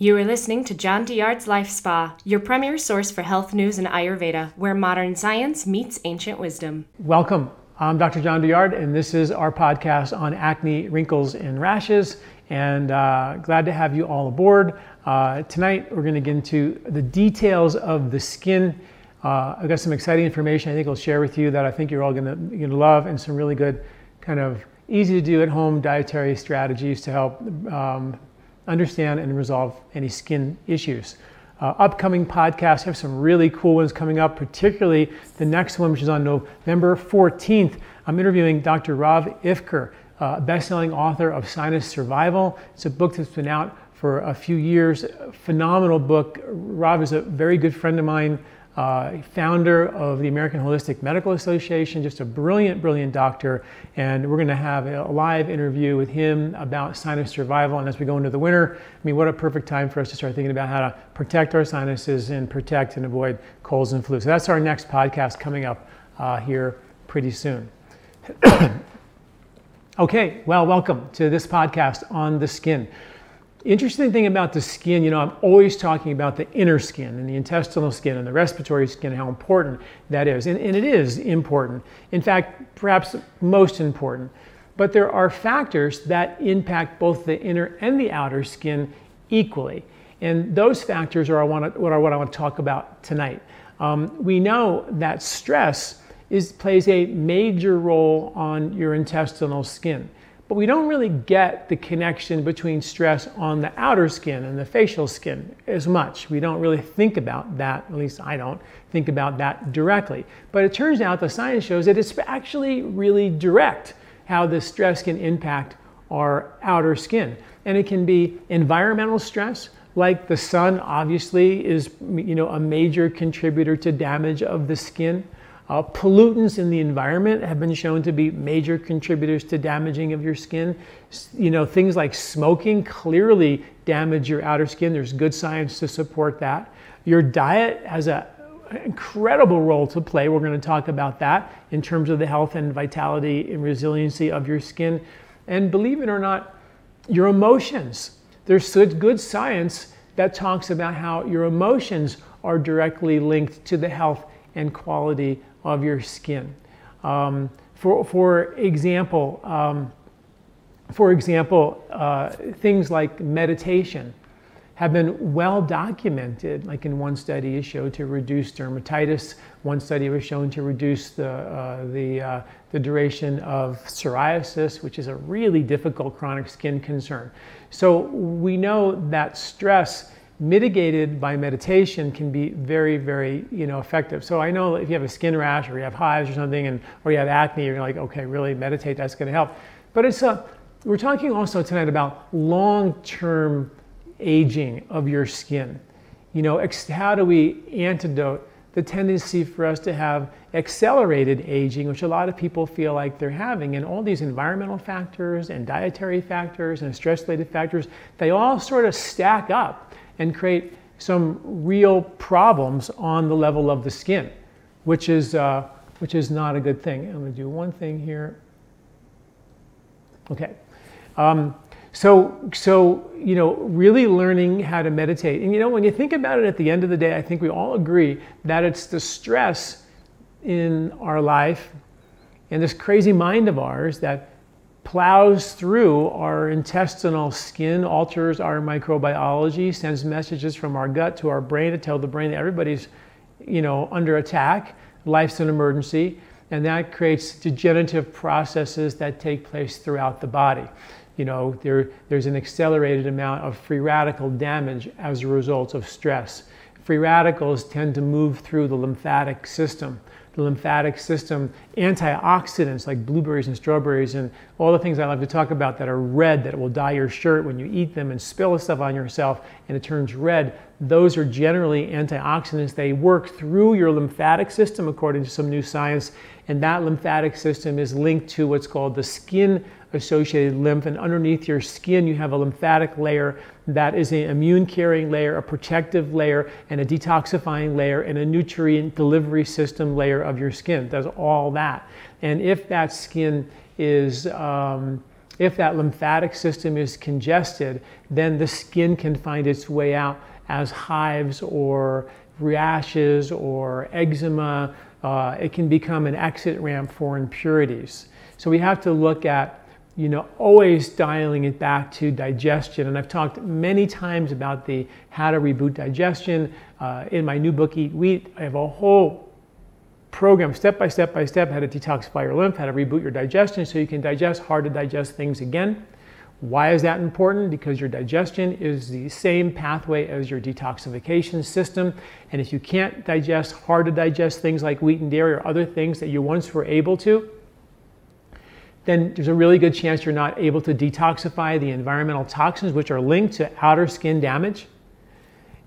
You are listening to John Douillard's LifeSpa, your premier source for health news and Ayurveda, where modern science meets ancient wisdom. Welcome. I'm Dr. John Douillard, and this is our podcast on acne, wrinkles, and rashes. And uh, glad to have you all aboard. Uh, tonight, we're going to get into the details of the skin. Uh, I've got some exciting information I think I'll share with you that I think you're all going to love, and some really good, kind of easy to do at home dietary strategies to help um, understand and resolve any skin issues. Uh, upcoming podcasts have some really cool ones coming up, particularly the next one, which is on November 14th. I'm interviewing Dr. Rob Ivker, uh, best-selling author of Sinus Survival. It's a book that's been out for a few years. Phenomenal book. Rob is a very good friend of mine uh, founder of the American Holistic Medical Association, just a brilliant, brilliant doctor. And we're going to have a live interview with him about sinus survival. And as we go into the winter, I mean, what a perfect time for us to start thinking about how to protect our sinuses and protect and avoid colds and flu. So that's our next podcast coming up uh, here pretty soon. okay, well, welcome to this podcast on the skin interesting thing about the skin, you know, I'm always talking about the inner skin and the intestinal skin and the respiratory skin, how important that is. And, and, it is important. In fact, perhaps most important. But there are factors that impact both the inner and the outer skin equally. And those factors are, I want to, what, are what I want to talk about tonight. Um, we know that stress is, plays a major role on your intestinal skin. But we don't really get the connection between stress on the outer skin and the facial skin as much. We don't really think about that, at least I don't think about that directly. But it turns out the science shows that it's actually really direct how the stress can impact our outer skin. And it can be environmental stress, like the sun obviously is you know, a major contributor to damage of the skin. Uh, pollutants in the environment have been shown to be major contributors to damaging of your skin. You know, things like smoking clearly damage your outer skin. There's good science to support that. Your diet has an incredible role to play. We're going to talk about that in terms of the health and vitality and resiliency of your skin. And believe it or not, your emotions. There's good science that talks about how your emotions are directly linked to the health and quality of your skin. Um, for, for example, um, for example, uh, things like meditation have been well documented. Like in one study, is shown to reduce dermatitis. One study was shown to reduce the uh, the uh, the duration of psoriasis, which is a really difficult chronic skin concern. So we know that stress mitigated by meditation can be very, very, you know, effective. So I know if you have a skin rash or you have hives or something, and or you have acne, you're like, okay, really meditate. That's going to help. But it's a. We're talking also tonight about long-term aging of your skin. You know, ex- how do we antidote the tendency for us to have accelerated aging, which a lot of people feel like they're having, and all these environmental factors and dietary factors and stress-related factors, they all sort of stack up and create some real problems on the level of the skin, which is, uh, which is not a good thing. I'm going to do one thing here. Okay. Um, so, so, you know, really learning how to meditate. And, you know, when you think about it at the end of the day, I think we all agree that it's the stress in our life and this crazy mind of ours that plows through our intestinal skin, alters our microbiology, sends messages from our gut to our brain to tell the brain that everybody's, you know, under attack, life's an emergency, and that creates degenerative processes that take place throughout the body. You know, there, there's an accelerated amount of free radical damage as a result of stress. Free radicals tend to move through the lymphatic system the lymphatic system, antioxidants like blueberries and strawberries and all the things I love to talk about that are red that will dye your shirt when you eat them and spill stuff on yourself and it turns red. Those are generally antioxidants. They work through your lymphatic system according to some new science and that lymphatic system is linked to what's called the skin associated lymph and underneath your skin you have a lymphatic layer that is an immune carrying layer, a protective layer, and a detoxifying layer, and a nutrient delivery system layer of your skin. It does all that. And if that skin is um, if that lymphatic system is congested, then the skin can find its way out as hives or rashes or eczema. Uh, it can become an exit ramp for impurities. So we have to look at, you know, always dialing it back to digestion. And I've talked many times about the how to reboot digestion. Uh, in my new book, Eat Wheat, I have a whole program, step by step by step, how to detoxify your lymph, how to reboot your digestion so you can digest hard to digest things again. Why is that important? Because your digestion is the same pathway as your detoxification system. And if you can't digest hard to digest things like wheat and dairy or other things that you once were able to, then there's a really good chance you're not able to detoxify the environmental toxins which are linked to outer skin damage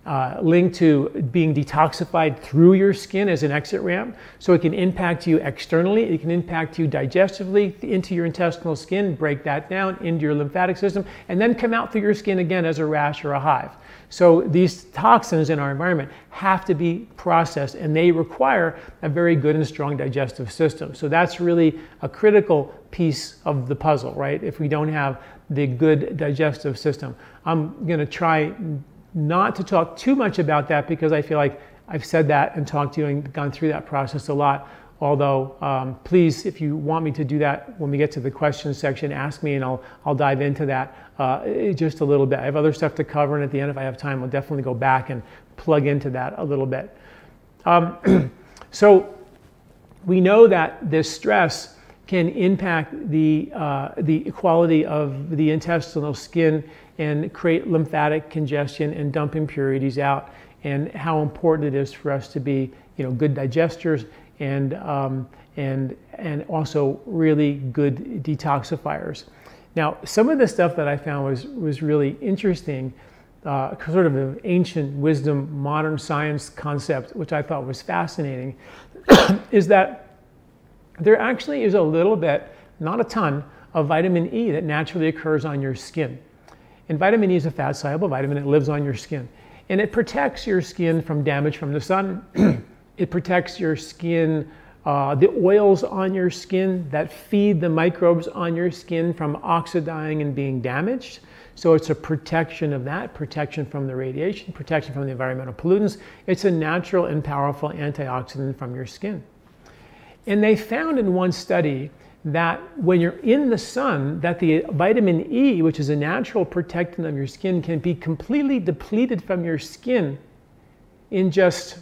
uh, linked to being detoxified through your skin as an exit ramp. So it can impact you externally, it can impact you digestively into your intestinal skin, break that down into your lymphatic system, and then come out through your skin again as a rash or a hive. So these toxins in our environment have to be processed and they require a very good and strong digestive system. So that's really a critical piece of the puzzle, right? If we don't have the good digestive system. I'm going to try not to talk too much about that because I feel like I've said that and talked to you and gone through that process a lot. Although, um, please, if you want me to do that when we get to the questions section, ask me and I'll, I'll dive into that uh, just a little bit. I have other stuff to cover, and at the end, if I have time, I'll definitely go back and plug into that a little bit. Um, so, we know that this stress can impact the, uh, the quality of the intestinal skin and create lymphatic congestion and dump impurities out, and how important it is for us to be, you know, good digesters and um, and and also really good detoxifiers. Now, some of the stuff that I found was was really interesting, uh, sort of an ancient wisdom, modern science concept, which I thought was fascinating, is that there actually is a little bit, not a ton, of vitamin E that naturally occurs on your skin. And vitamin E is a fat soluble vitamin that lives on your skin. And it protects your skin from damage from the sun. it protects your skin, uh, the oils on your skin that feed the microbes on your skin from oxidizing and being damaged. So it's a protection of that, protection from the radiation, protection from the environmental pollutants. It's a natural and powerful antioxidant from your skin. And they found in one study that when you're in the sun, that the vitamin E, which is a natural protectant of your skin, can be completely depleted from your skin in just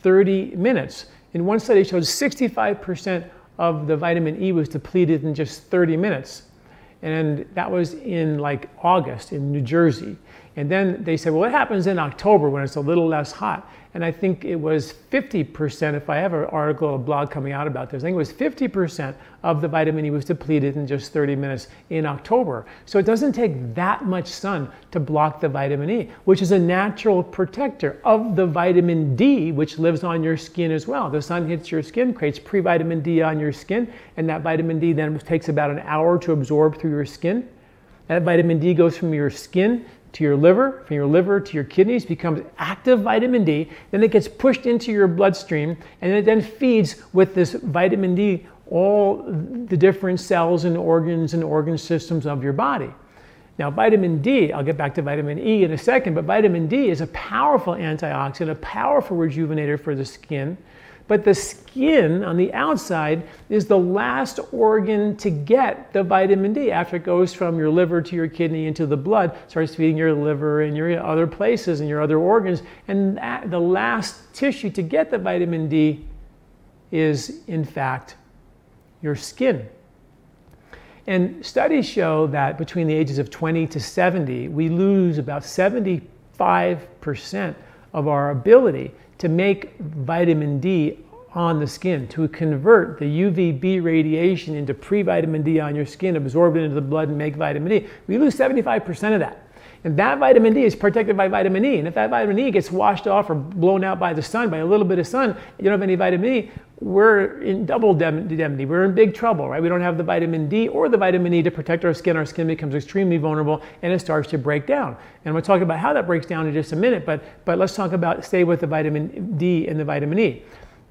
30 minutes. In one study, showed 65% of the vitamin E was depleted in just 30 minutes. And that was in like August in New Jersey. And then they said, well, what happens in October when it's a little less hot? And I think it was 50%, if I have an article, a blog coming out about this, I think it was 50% of the vitamin E was depleted in just 30 minutes in October. So it doesn't take that much sun to block the vitamin E, which is a natural protector of the vitamin D, which lives on your skin as well. The sun hits your skin, creates pre vitamin D on your skin, and that vitamin D then takes about an hour to absorb through your skin. That vitamin D goes from your skin to your liver, from your liver to your kidneys, becomes active vitamin D. Then it gets pushed into your bloodstream, and it then feeds with this vitamin D all the different cells and organs and organ systems of your body. Now, vitamin D, I'll get back to vitamin E in a second, but vitamin D is a powerful antioxidant, a powerful rejuvenator for the skin. But the skin on the outside is the last organ to get the vitamin D after it goes from your liver to your kidney into the blood, starts feeding your liver and your other places and your other organs. And that, the last tissue to get the vitamin D is, in fact, your skin. And studies show that between the ages of 20 to 70, we lose about 75% of our ability to make vitamin D on the skin, to convert the UVB radiation into pre vitamin D on your skin, absorb it into the blood, and make vitamin D. We lose 75% of that. And that vitamin D is protected by vitamin E. And if that vitamin E gets washed off or blown out by the sun, by a little bit of sun, you don't have any vitamin E, we're in double indemnity. We're in big trouble, right? We don't have the vitamin D or the vitamin E to protect our skin. Our skin becomes extremely vulnerable and it starts to break down. And we'll talk about how that breaks down in just a minute, but, but let's talk about, stay with the vitamin D and the vitamin E.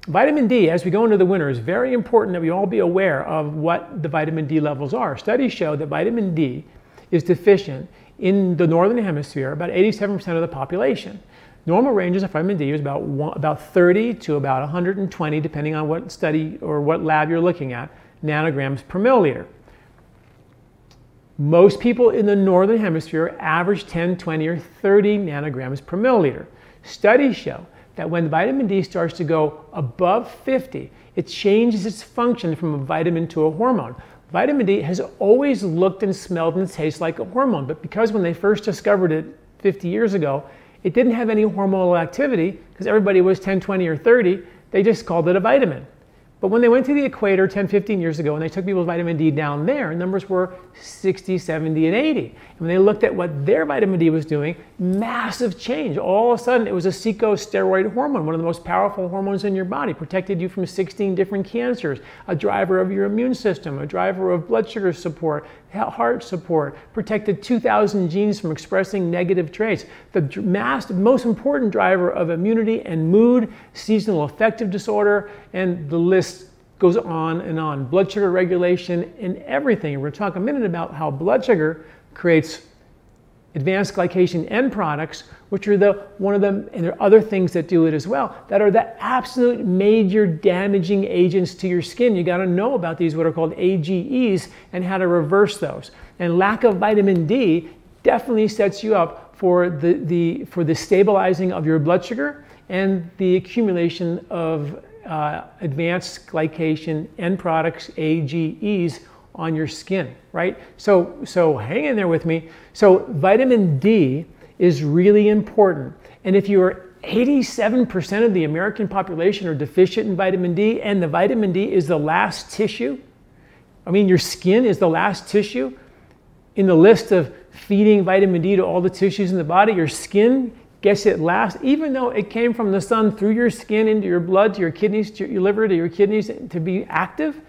vitamin D, as we go into the winter, is very important that we all be aware of what the vitamin D levels are. Studies show that vitamin D is deficient in the northern hemisphere, about 87% of the population. Normal ranges of vitamin D is about, one, about 30 to about 120, depending on what study or what lab you're looking at, nanograms per milliliter. Most people in the northern hemisphere average 10, 20, or 30 nanograms per milliliter. Studies show that when vitamin D starts to go above 50, it changes its function from a vitamin to a hormone. Vitamin D has always looked and smelled and tasted like a hormone, but because when they first discovered it 50 years ago, it didn't have any hormonal activity because everybody was 10, 20, or 30, they just called it a vitamin. But when they went to the equator 10, 15 years ago and they took people's vitamin D down there, numbers were 60, 70, and 80. And when they looked at what their vitamin D was doing, massive change. All of a sudden, it was a steroid hormone, one of the most powerful hormones in your body, protected you from 16 different cancers, a driver of your immune system, a driver of blood sugar support, heart support, protected 2,000 genes from expressing negative traits. The mass, most important driver of immunity and mood, seasonal affective disorder, and the list goes on and on. Blood sugar regulation and everything. We're going to talk a minute about how blood sugar creates advanced glycation end products, which are the one of them, and there are other things that do it as well, that are the absolute major damaging agents to your skin. You got to know about these, what are called AGEs, and how to reverse those. And lack of vitamin D definitely sets you up for the, the for the stabilizing of your blood sugar and the accumulation of uh, advanced glycation end products, AGEs, on your skin, right? So, so hang in there with me. So vitamin D is really important. And if you're 87% of the American population are deficient in vitamin D, and the vitamin D is the last tissue, I mean, your skin is the last tissue in the list of feeding vitamin D to all the tissues in the body, your skin gets it last, even though it came from the sun through your skin into your blood, to your kidneys, to your liver, to your kidneys to be active.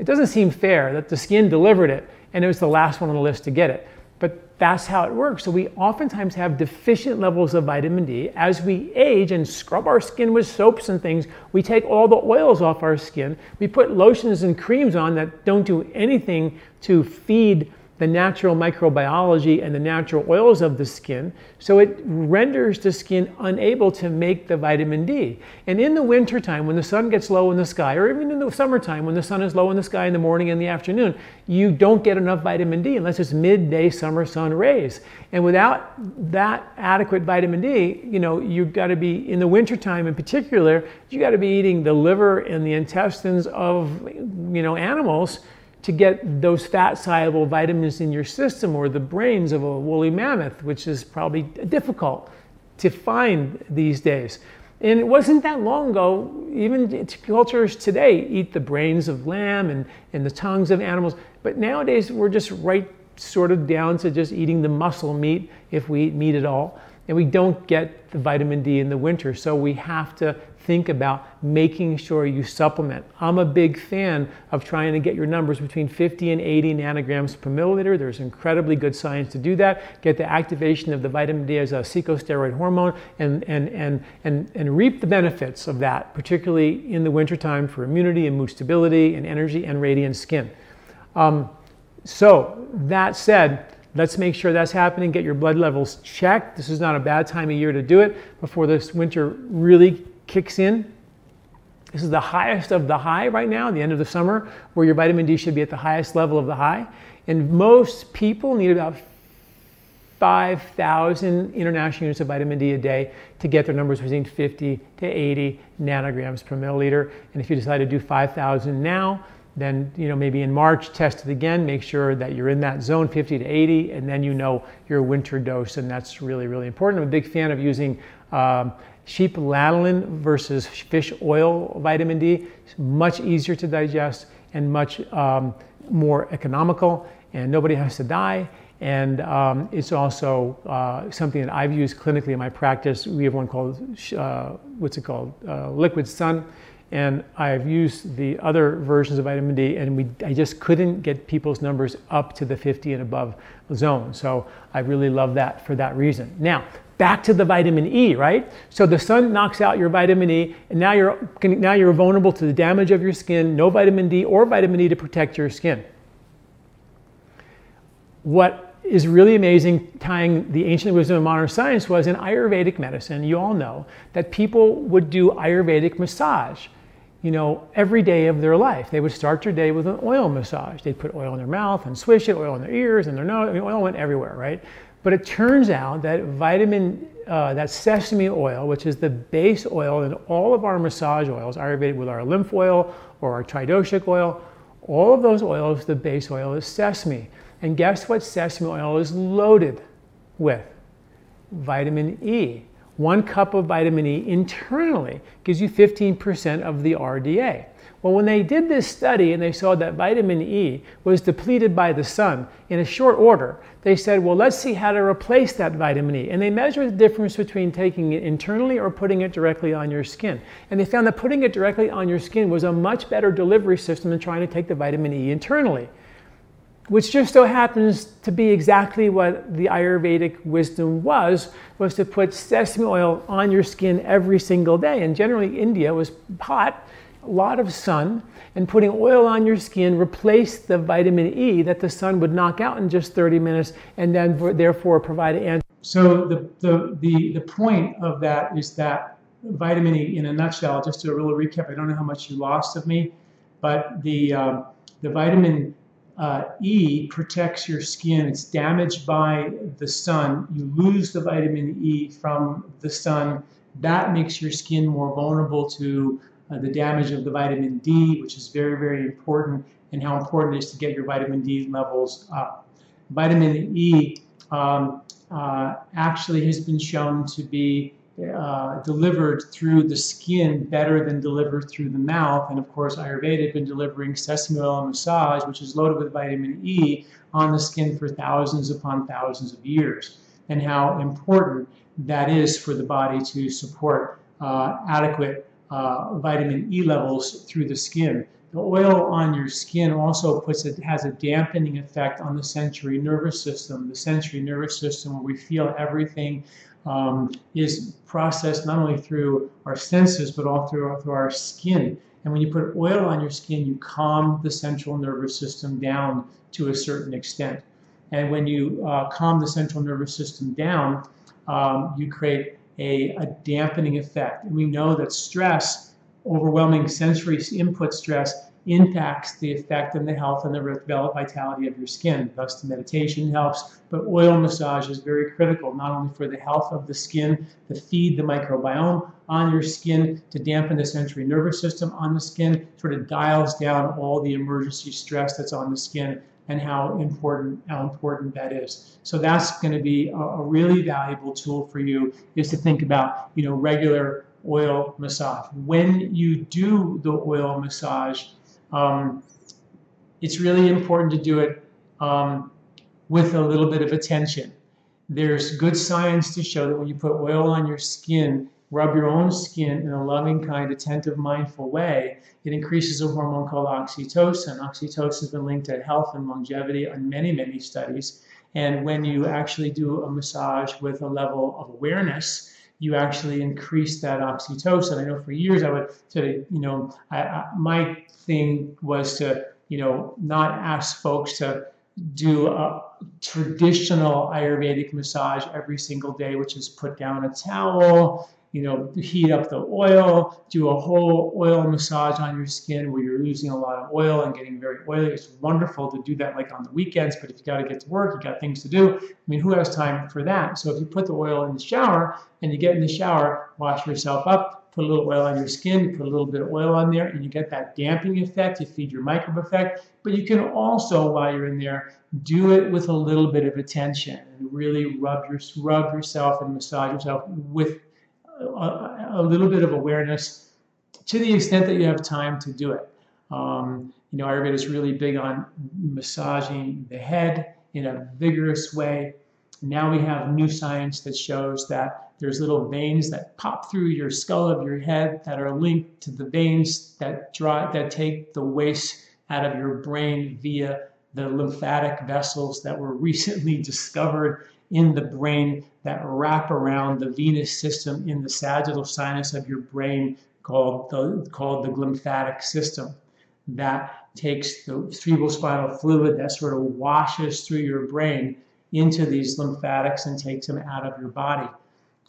It doesn't seem fair that the skin delivered it and it was the last one on the list to get it. But that's how it works. So we oftentimes have deficient levels of vitamin D. As we age and scrub our skin with soaps and things, we take all the oils off our skin. We put lotions and creams on that don't do anything to feed the natural microbiology and the natural oils of the skin, so it renders the skin unable to make the vitamin D. And in the wintertime, when the sun gets low in the sky, or even in the summertime, when the sun is low in the sky in the morning and the afternoon, you don't get enough vitamin D unless it's midday summer sun rays. And without that adequate vitamin D, you know, you've got to be, in the wintertime in particular, you got to be eating the liver and the intestines of, you know, animals to get those fat soluble vitamins in your system or the brains of a woolly mammoth, which is probably difficult to find these days. And it wasn't that long ago, even cultures today eat the brains of lamb and, and the tongues of animals. But nowadays, we're just right sort of down to just eating the muscle meat if we eat meat at all. And we don't get the vitamin D in the winter. So we have to think about making sure you supplement. I'm a big fan of trying to get your numbers between 50 and 80 nanograms per milliliter. There's incredibly good science to do that. Get the activation of the vitamin D as a corticosteroid hormone and, and, and, and, and reap the benefits of that, particularly in the wintertime for immunity and mood stability and energy and radiant skin. Um, so, that said, Let's make sure that's happening. Get your blood levels checked. This is not a bad time of year to do it before this winter really kicks in. This is the highest of the high right now, the end of the summer, where your vitamin D should be at the highest level of the high. And most people need about 5,000 international units of vitamin D a day to get their numbers between 50 to 80 nanograms per milliliter. And if you decide to do 5,000 now, then you know maybe in March test it again, make sure that you're in that zone 50 to 80, and then you know your winter dose, and that's really really important. I'm a big fan of using um, sheep lanolin versus fish oil vitamin D. Much easier to digest and much um, more economical, and nobody has to die. And um, it's also uh, something that I've used clinically in my practice. We have one called, uh, what's it called? Uh, Liquid Sun. And I've used the other versions of vitamin D, and we, I just couldn't get people's numbers up to the 50 and above zone. So I really love that for that reason. Now, back to the vitamin E, right? So the sun knocks out your vitamin E, and now you're now you're vulnerable to the damage of your skin. No vitamin D or vitamin E to protect your skin. What is really amazing, tying the ancient wisdom of modern science, was in Ayurvedic medicine. You all know that people would do Ayurvedic massage you know, every day of their life. They would start their day with an oil massage. They'd put oil in their mouth and swish it, oil in their ears and their nose. I mean, oil went everywhere, right? But it turns out that vitamin, uh, that sesame oil, which is the base oil in all of our massage oils, Ayurvedic with our lymph oil or our tridoshic oil, all of those oils, the base oil is sesame. And guess what sesame oil is loaded with? Vitamin E. One cup of vitamin E internally gives you 15% of the RDA. Well, when they did this study and they saw that vitamin E was depleted by the sun in a short order, they said, well, let's see how to replace that vitamin E. And they measured the difference between taking it internally or putting it directly on your skin. And they found that putting it directly on your skin was a much better delivery system than trying to take the vitamin E internally which just so happens to be exactly what the Ayurvedic wisdom was, was to put sesame oil on your skin every single day. And generally, India was hot, a lot of sun, and putting oil on your skin replaced the vitamin E that the sun would knock out in just 30 minutes and then therefore provide an So the, the, the, the point of that is that vitamin E, in a nutshell, just to a little recap, I don't know how much you lost of me, but the, uh, the vitamin uh, E protects your skin. It's damaged by the sun. You lose the vitamin E from the sun. That makes your skin more vulnerable to uh, the damage of the vitamin D, which is very, very important, and how important it is to get your vitamin D levels up. Vitamin E um, uh, actually has been shown to be uh, delivered through the skin better than delivered through the mouth. And of course, Ayurveda has been delivering sesame oil massage, which is loaded with vitamin E, on the skin for thousands upon thousands of years. And how important that is for the body to support uh, adequate uh, vitamin E levels through the skin. The oil on your skin also puts has a dampening effect on the sensory nervous system. The sensory nervous system, where we feel everything um, is processed not only through our senses but also through, through our skin. And when you put oil on your skin, you calm the central nervous system down to a certain extent. And when you uh, calm the central nervous system down, um, you create a, a dampening effect. And we know that stress, overwhelming sensory input stress, impacts the effect and the health and the vitality of your skin. Thus, the meditation helps, but oil massage is very critical, not only for the health of the skin, to feed the microbiome on your skin, to dampen the sensory nervous system on the skin, sort of dials down all the emergency stress that's on the skin and how important how important that is. So that's going to be a, a really valuable tool for you is to think about, you know, regular oil massage. When you do the oil massage, um, it's really important to do it um, with a little bit of attention. There's good science to show that when you put oil on your skin, rub your own skin in a loving, kind, attentive, mindful way, it increases a hormone called oxytocin. Oxytocin has been linked to health and longevity on many, many studies. And when you actually do a massage with a level of awareness, you actually increase that oxytocin. I know for years I would of, you know, I, I, my thing was to, you know, not ask folks to do a traditional Ayurvedic massage every single day, which is put down a towel, you know, heat up the oil, do a whole oil massage on your skin where you're losing a lot of oil and getting very oily. It's wonderful to do that like on the weekends, but if you got to get to work, you got things to do. I mean, who has time for that? So if you put the oil in the shower and you get in the shower, wash yourself up, put a little oil on your skin, put a little bit of oil on there, and you get that damping effect. You feed your microbe effect. But you can also, while you're in there, do it with a little bit of attention and really rub your rub yourself and massage yourself with a, little bit of awareness to the extent that you have time to do it. Um, you know, Ayurveda is really big on massaging the head in a vigorous way. Now we have new science that shows that there's little veins that pop through your skull of your head that are linked to the veins that draw that take the waste out of your brain via the lymphatic vessels that were recently discovered in the brain that wrap around the venous system in the sagittal sinus of your brain called the, called the glymphatic system. That takes the cerebrospinal fluid that sort of washes through your brain into these lymphatics and takes them out of your body.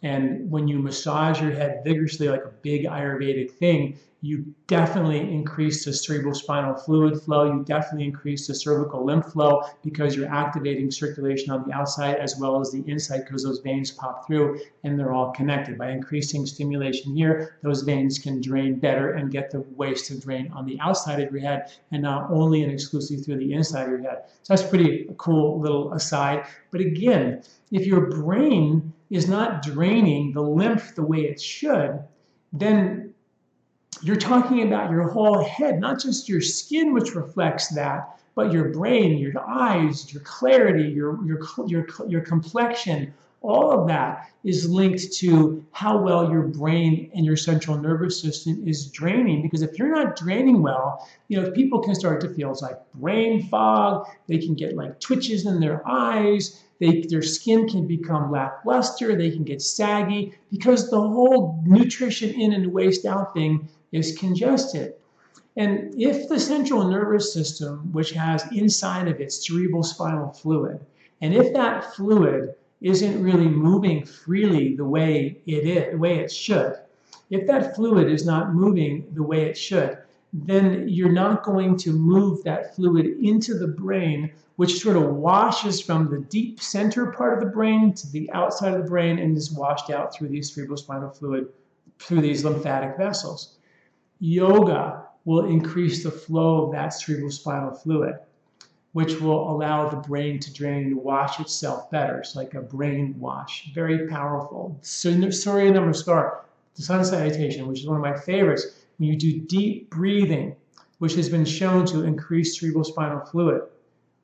And when you massage your head vigorously, like a big Ayurvedic thing, you definitely increase the cerebrospinal fluid flow. You definitely increase the cervical lymph flow because you're activating circulation on the outside as well as the inside because those veins pop through and they're all connected. By increasing stimulation here, those veins can drain better and get the waste to drain on the outside of your head and not only and exclusively through the inside of your head. So that's pretty cool little aside. But again, if your brain is not draining the lymph the way it should, then you're talking about your whole head, not just your skin, which reflects that, but your brain, your eyes, your clarity, your, your, your, your complexion, all of that is linked to how well your brain and your central nervous system is draining. Because if you're not draining well, you know, people can start to feel like brain fog. They can get like twitches in their eyes. They, their skin can become lackluster. They can get saggy because the whole nutrition in and waste out thing is congested. And if the central nervous system, which has inside of it cerebral spinal fluid, and if that fluid isn't really moving freely the way it is, the way it should, if that fluid is not moving the way it should, then you're not going to move that fluid into the brain, which sort of washes from the deep center part of the brain to the outside of the brain and is washed out through these cerebrospinal fluid, through these lymphatic vessels. Yoga will increase the flow of that cerebrospinal fluid, which will allow the brain to drain and wash itself better. It's like a brain wash, very powerful. So, Surya Namaskar, the sun salutation, which is one of my favorites. When you do deep breathing, which has been shown to increase cerebrospinal fluid,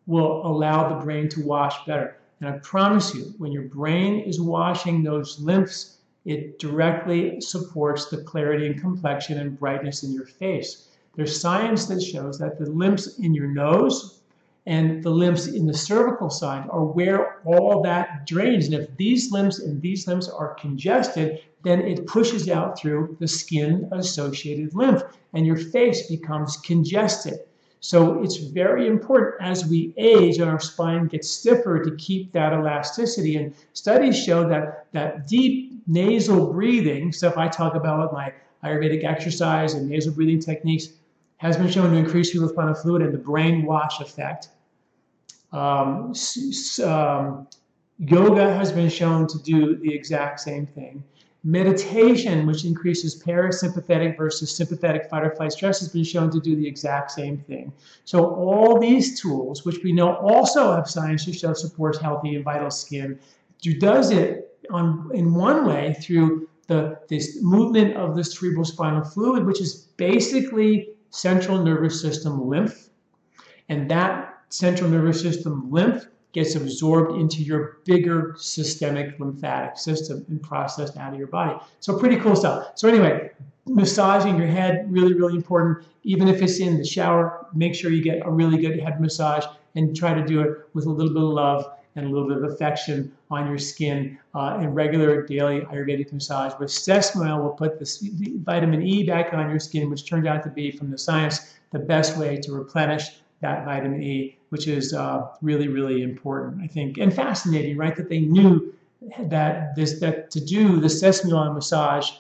will allow the brain to wash better. And I promise you, when your brain is washing those lymphs it directly supports the clarity and complexion and brightness in your face. There's science that shows that the lymphs in your nose and the lymphs in the cervical side are where all that drains. And if these lymphs and these lymphs are congested, then it pushes out through the skin associated lymph and your face becomes congested. So it's very important as we age and our spine gets stiffer to keep that elasticity. And studies show that that deep nasal breathing, stuff I talk about with my Ayurvedic exercise and nasal breathing techniques, has been shown to increase cerebrospinal fluid and the brain wash effect. Um, um, yoga has been shown to do the exact same thing. Meditation, which increases parasympathetic versus sympathetic fight or flight stress, has been shown to do the exact same thing. So, all these tools, which we know also have science to show supports healthy and vital skin, does it on in one way through the this movement of the cerebral spinal fluid, which is basically central nervous system lymph, and that central nervous system lymph gets absorbed into your bigger systemic lymphatic system and processed out of your body. So pretty cool stuff. So anyway, massaging your head really really important. Even if it's in the shower, make sure you get a really good head massage and try to do it with a little bit of love and a little bit of affection on your skin uh, in regular daily Ayurvedic massage. With sesame oil will put the, the vitamin E back on your skin, which turned out to be, from the science, the best way to replenish that vitamin E, which is uh, really, really important, I think, and fascinating, right? That they knew that this that to do the sesame oil massage,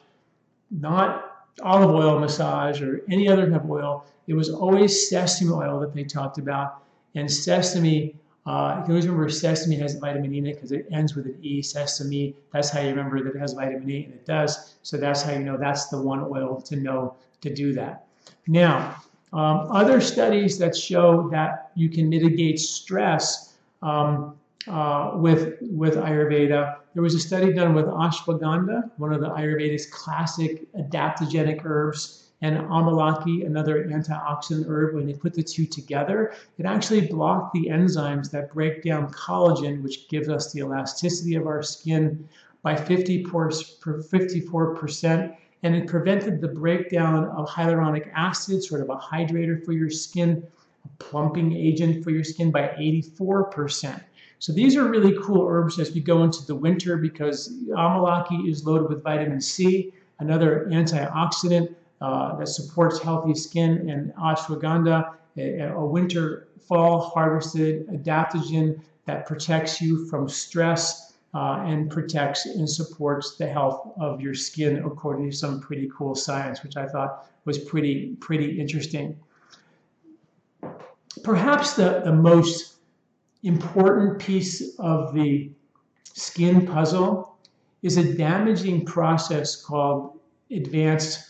not olive oil massage or any other type of oil, it was always sesame oil that they talked about. And sesame, uh, you always remember sesame has vitamin E in it because it ends with an E, sesame. That's how you remember that it has vitamin E, and it does. So that's how you know that's the one oil to know to do that. Now, um, other studies that show that you can mitigate stress um, uh, with, with Ayurveda. There was a study done with ashwagandha, one of the Ayurveda's classic adaptogenic herbs, and amalaki, another antioxidant herb. When they put the two together, it actually blocked the enzymes that break down collagen, which gives us the elasticity of our skin, by 54 percent and it prevented the breakdown of hyaluronic acid, sort of a hydrator for your skin, a plumping agent for your skin by 84%. So these are really cool herbs as we go into the winter because amalaki is loaded with vitamin C, another antioxidant uh, that supports healthy skin, and ashwagandha, a, a winter fall harvested adaptogen that protects you from stress uh, and protects and supports the health of your skin according to some pretty cool science, which I thought was pretty, pretty interesting. Perhaps the, the most important piece of the skin puzzle is a damaging process called advanced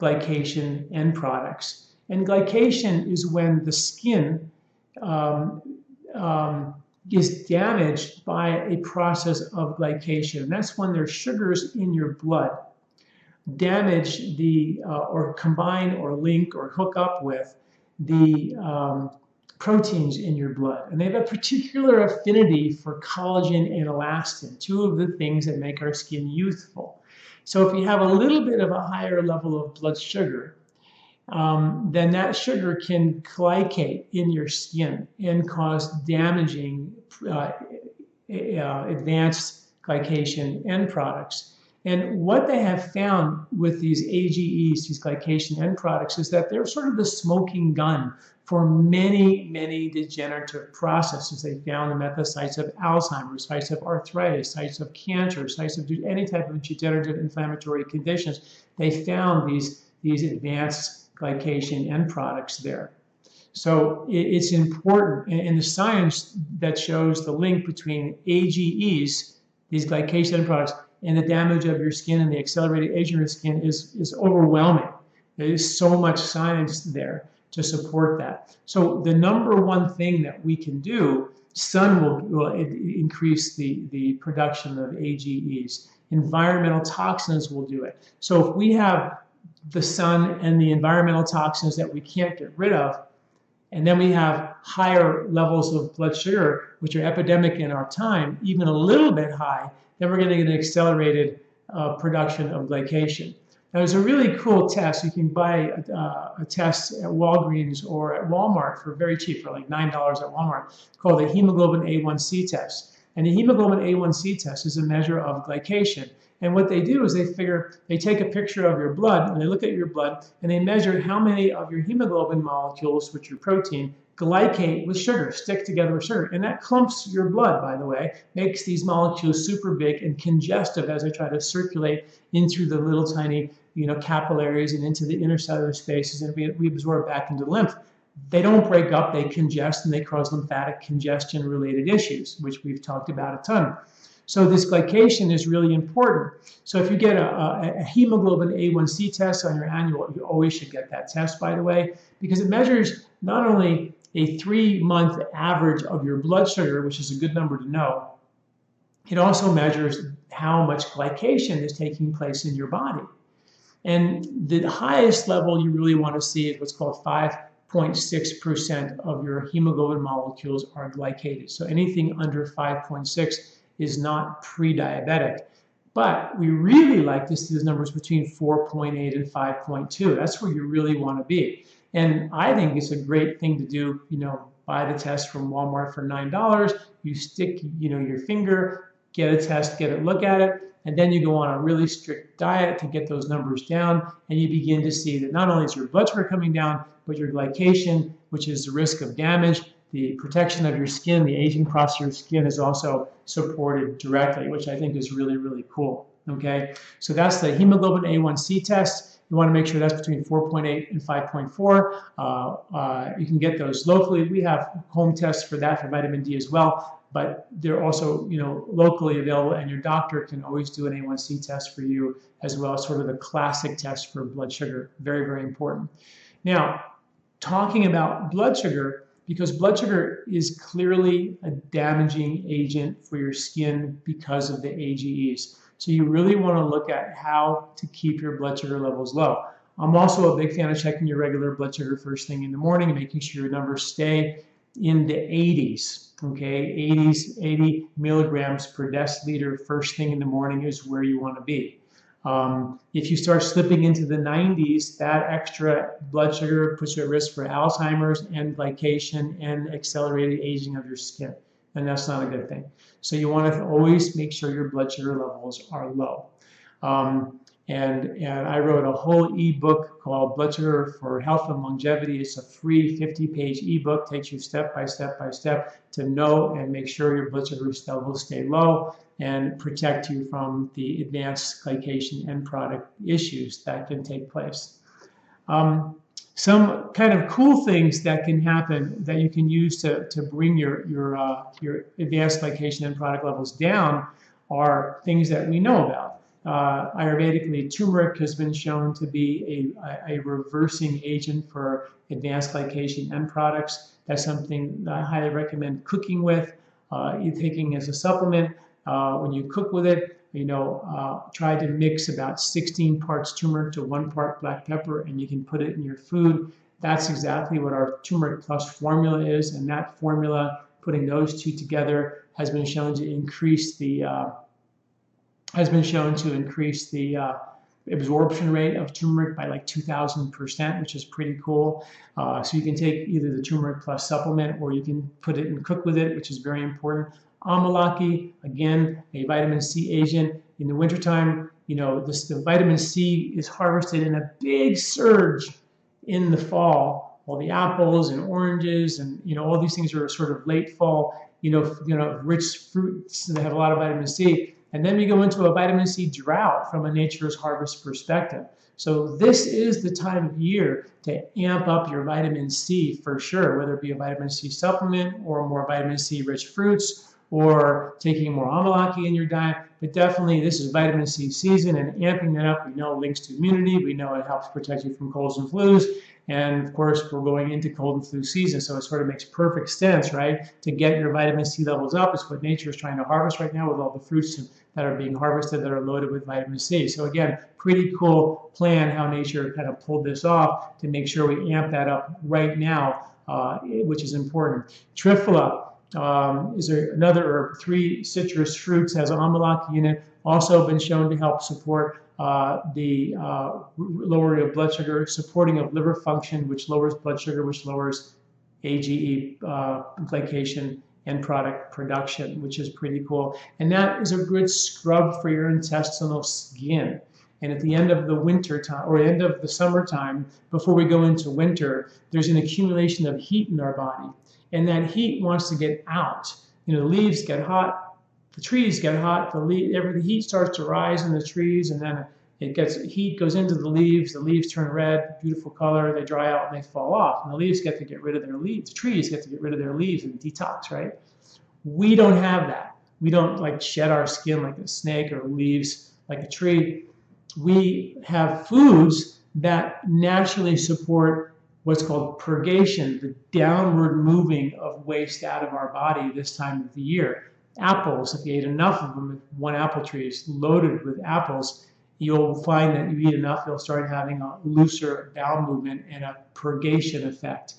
glycation end products. And glycation is when the skin um, um, is damaged by a process of glycation. And that's when there's sugars in your blood damage the, uh, or combine or link or hook up with the um, proteins in your blood. And they have a particular affinity for collagen and elastin, two of the things that make our skin youthful. So if you have a little bit of a higher level of blood sugar, um, then that sugar can glycate in your skin and cause damaging uh, uh, advanced glycation end products. And what they have found with these AGEs, these glycation end products, is that they're sort of the smoking gun for many, many degenerative processes. They found them at the sites of Alzheimer's, sites of arthritis, sites of cancer, sites of any type of degenerative inflammatory conditions. They found these, these advanced glycation end products there. So it's important, and the science that shows the link between AGEs, these glycation end products, and the damage of your skin and the accelerated aging of your skin is, is overwhelming. There is so much science there to support that. So the number one thing that we can do, sun will, will increase the, the production of AGEs. Environmental toxins will do it. So if we have the sun and the environmental toxins that we can't get rid of, and then we have higher levels of blood sugar, which are epidemic in our time, even a little bit high, then we're going to get an accelerated uh, production of glycation. Now, there's a really cool test. You can buy a, uh, a, test at Walgreens or at Walmart for very cheap, for like $9 at Walmart, called the hemoglobin A1C test. And the hemoglobin A1C test is a measure of glycation. And what they do is they figure, they take a picture of your blood and they look at your blood and they measure how many of your hemoglobin molecules, which are protein, glycate with sugar, stick together with sugar. And that clumps your blood, by the way, makes these molecules super big and congestive as they try to circulate in through the little tiny you know, capillaries and into the intercellular spaces and we, we absorb back into the lymph. They don't break up, they congest and they cause lymphatic congestion related issues, which we've talked about a ton. So this glycation is really important. So if you get a, a, a, hemoglobin A1C test on your annual, you always should get that test, by the way, because it measures not only a three-month average of your blood sugar, which is a good number to know, it also measures how much glycation is taking place in your body. And the highest level you really want to see is what's called 5.6% of your hemoglobin molecules are glycated. So anything under 5.6 is not pre-diabetic. But we really like to see those numbers between 4.8 and 5.2. That's where you really want to be. And I think it's a great thing to do, you know, buy the test from Walmart for $9. You stick, you know, your finger, get a test, get a look at it, and then you go on a really strict diet to get those numbers down, and you begin to see that not only is your blood sugar coming down, but your glycation, which is the risk of damage, the protection of your skin, the aging process of your skin is also supported directly, which I think is really, really cool. Okay, so that's the hemoglobin A1C test. You want to make sure that's between 4.8 and 5.4. Uh, uh, you can get those locally. We have home tests for that for vitamin D as well, but they're also you know locally available, and your doctor can always do an A1C test for you as well as sort of the classic test for blood sugar. Very, very important. Now, talking about blood sugar, because blood sugar is clearly a damaging agent for your skin because of the AGEs. So you really want to look at how to keep your blood sugar levels low. I'm also a big fan of checking your regular blood sugar first thing in the morning making sure your numbers stay in the 80s. Okay, 80s, 80 milligrams per deciliter first thing in the morning is where you want to be. Um, if you start slipping into the 90s, that extra blood sugar puts you at risk for Alzheimer's and glycation and accelerated aging of your skin. and that's not a good thing. So you want to always make sure your blood sugar levels are low. Um, and, and I wrote a whole ebook called Sugar for Health and Longevity. It's a free 50-page ebook, takes you step by step by step to know and make sure your sugar levels stay low and protect you from the advanced glycation end product issues that can take place. Um, some kind of cool things that can happen that you can use to, to bring your, your, uh, your advanced glycation end product levels down are things that we know about. Uh, Ayurvedically, turmeric has been shown to be a, a, reversing agent for advanced glycation end products. That's something that I highly recommend cooking with, uh, taking as a supplement. Uh, when you cook with it, you know, uh, try to mix about 16 parts turmeric to one part black pepper, and you can put it in your food. That's exactly what our turmeric plus formula is, and that formula, putting those two together, has been shown to increase the uh, has been shown to increase the uh, absorption rate of turmeric by like 2,000%, which is pretty cool. Uh, so you can take either the turmeric plus supplement or you can put it and cook with it, which is very important. Amalaki, again, a vitamin C agent. In the wintertime, you know, this, the vitamin C is harvested in a big surge in the fall. All the apples and oranges and, you know, all these things are sort of late fall, you know, you know, rich fruits that have a lot of vitamin C. And then we go into a vitamin C drought from a nature's harvest perspective. So this is the time of year to amp up your vitamin C for sure, whether it be a vitamin C supplement or more vitamin C rich fruits or taking more amalaki in your diet. But definitely, this is vitamin C season, and amping that up, we know links to immunity. We know it helps protect you from colds and flus. And of course, we're going into cold and flu season, so it sort of makes perfect sense, right? To get your vitamin C levels up is what nature is trying to harvest right now with all the fruits that are being harvested that are loaded with vitamin C. So again, pretty cool plan how nature kind of pulled this off to make sure we amp that up right now, uh, which is important. Triphala, um, is there another herb? Three citrus fruits has amalaki in it. Also been shown to help support uh, the uh, lowering of blood sugar, supporting of liver function, which lowers blood sugar, which lowers AGE uh, glycation and product production, which is pretty cool. And that is a good scrub for your intestinal skin. And at the end of the winter time or end of the summertime, before we go into winter, there's an accumulation of heat in our body and that heat wants to get out. You know, the leaves get hot, the trees get hot, the, every, the heat starts to rise in the trees, and then it gets heat goes into the leaves. The leaves turn red, beautiful color. They dry out and they fall off. And the leaves get to get rid of their leaves. The trees get to get rid of their leaves and detox, right? We don't have that. We don't like shed our skin like a snake or leaves like a tree. We have foods that naturally support what's called purgation, the downward moving of waste out of our body this time of the year. Apples, if you ate enough of them, if one apple tree is loaded with apples, you'll find that you eat enough, you'll start having a looser bowel movement and a purgation effect.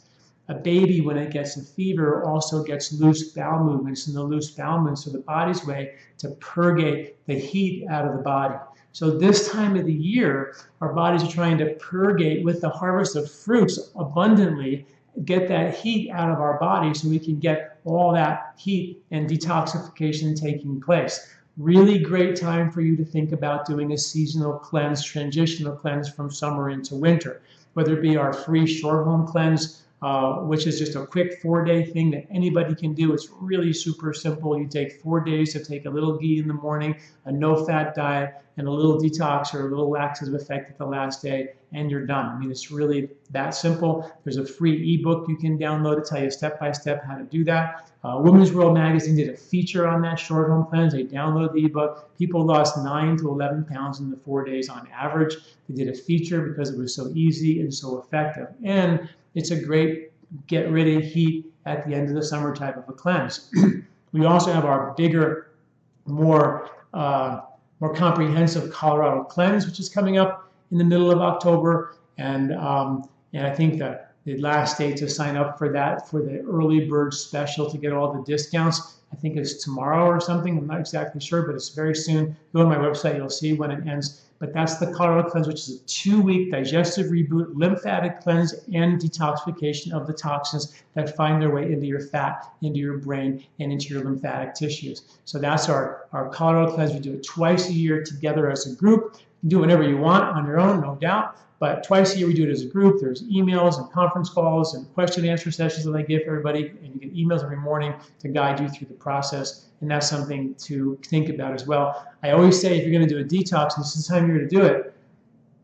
A baby, when it gets a fever, also gets loose bowel movements, and the loose bowel movements are the body's way to purgate the heat out of the body. So this time of the year, our bodies are trying to purgate with the harvest of fruits abundantly, get that heat out of our body so we can get all that heat and detoxification taking place. Really great time for you to think about doing a seasonal cleanse, transitional cleanse from summer into winter, whether it be our free short home cleanse uh, which is just a quick four day thing that anybody can do. It's really super simple. You take four days to take a little ghee in the morning, a no fat diet, and a little detox or a little laxative effect at the last day, and you're done. I mean, it's really that simple. There's a free ebook you can download to tell you step by step how to do that. Uh, Women's World Magazine did a feature on that short home cleanse. They downloaded the ebook. People lost 9 to 11 pounds in the four days on average. They did a feature because it was so easy and so effective. And it's a great get rid of heat at the end of the summer type of a cleanse. we also have our bigger, more uh, more comprehensive Colorado cleanse, which is coming up in the middle of October, and um, and I think that the last day to sign up for that for the early bird special to get all the discounts. I think it's tomorrow or something. I'm not exactly sure, but it's very soon. Go on my website, you'll see when it ends. But that's the Colorado Cleanse, which is a two week digestive reboot, lymphatic cleanse, and detoxification of the toxins that find their way into your fat, into your brain, and into your lymphatic tissues. So that's our, our Colorado Cleanse. We do it twice a year together as a group. You can do whatever you want on your own, no doubt. But twice a year we do it as a group. There's emails and conference calls and question and answer sessions that I give everybody, and you get emails every morning to guide you through the process. And that's something to think about as well. I always say if you're going to do a detox, and this is the time you're going to do it,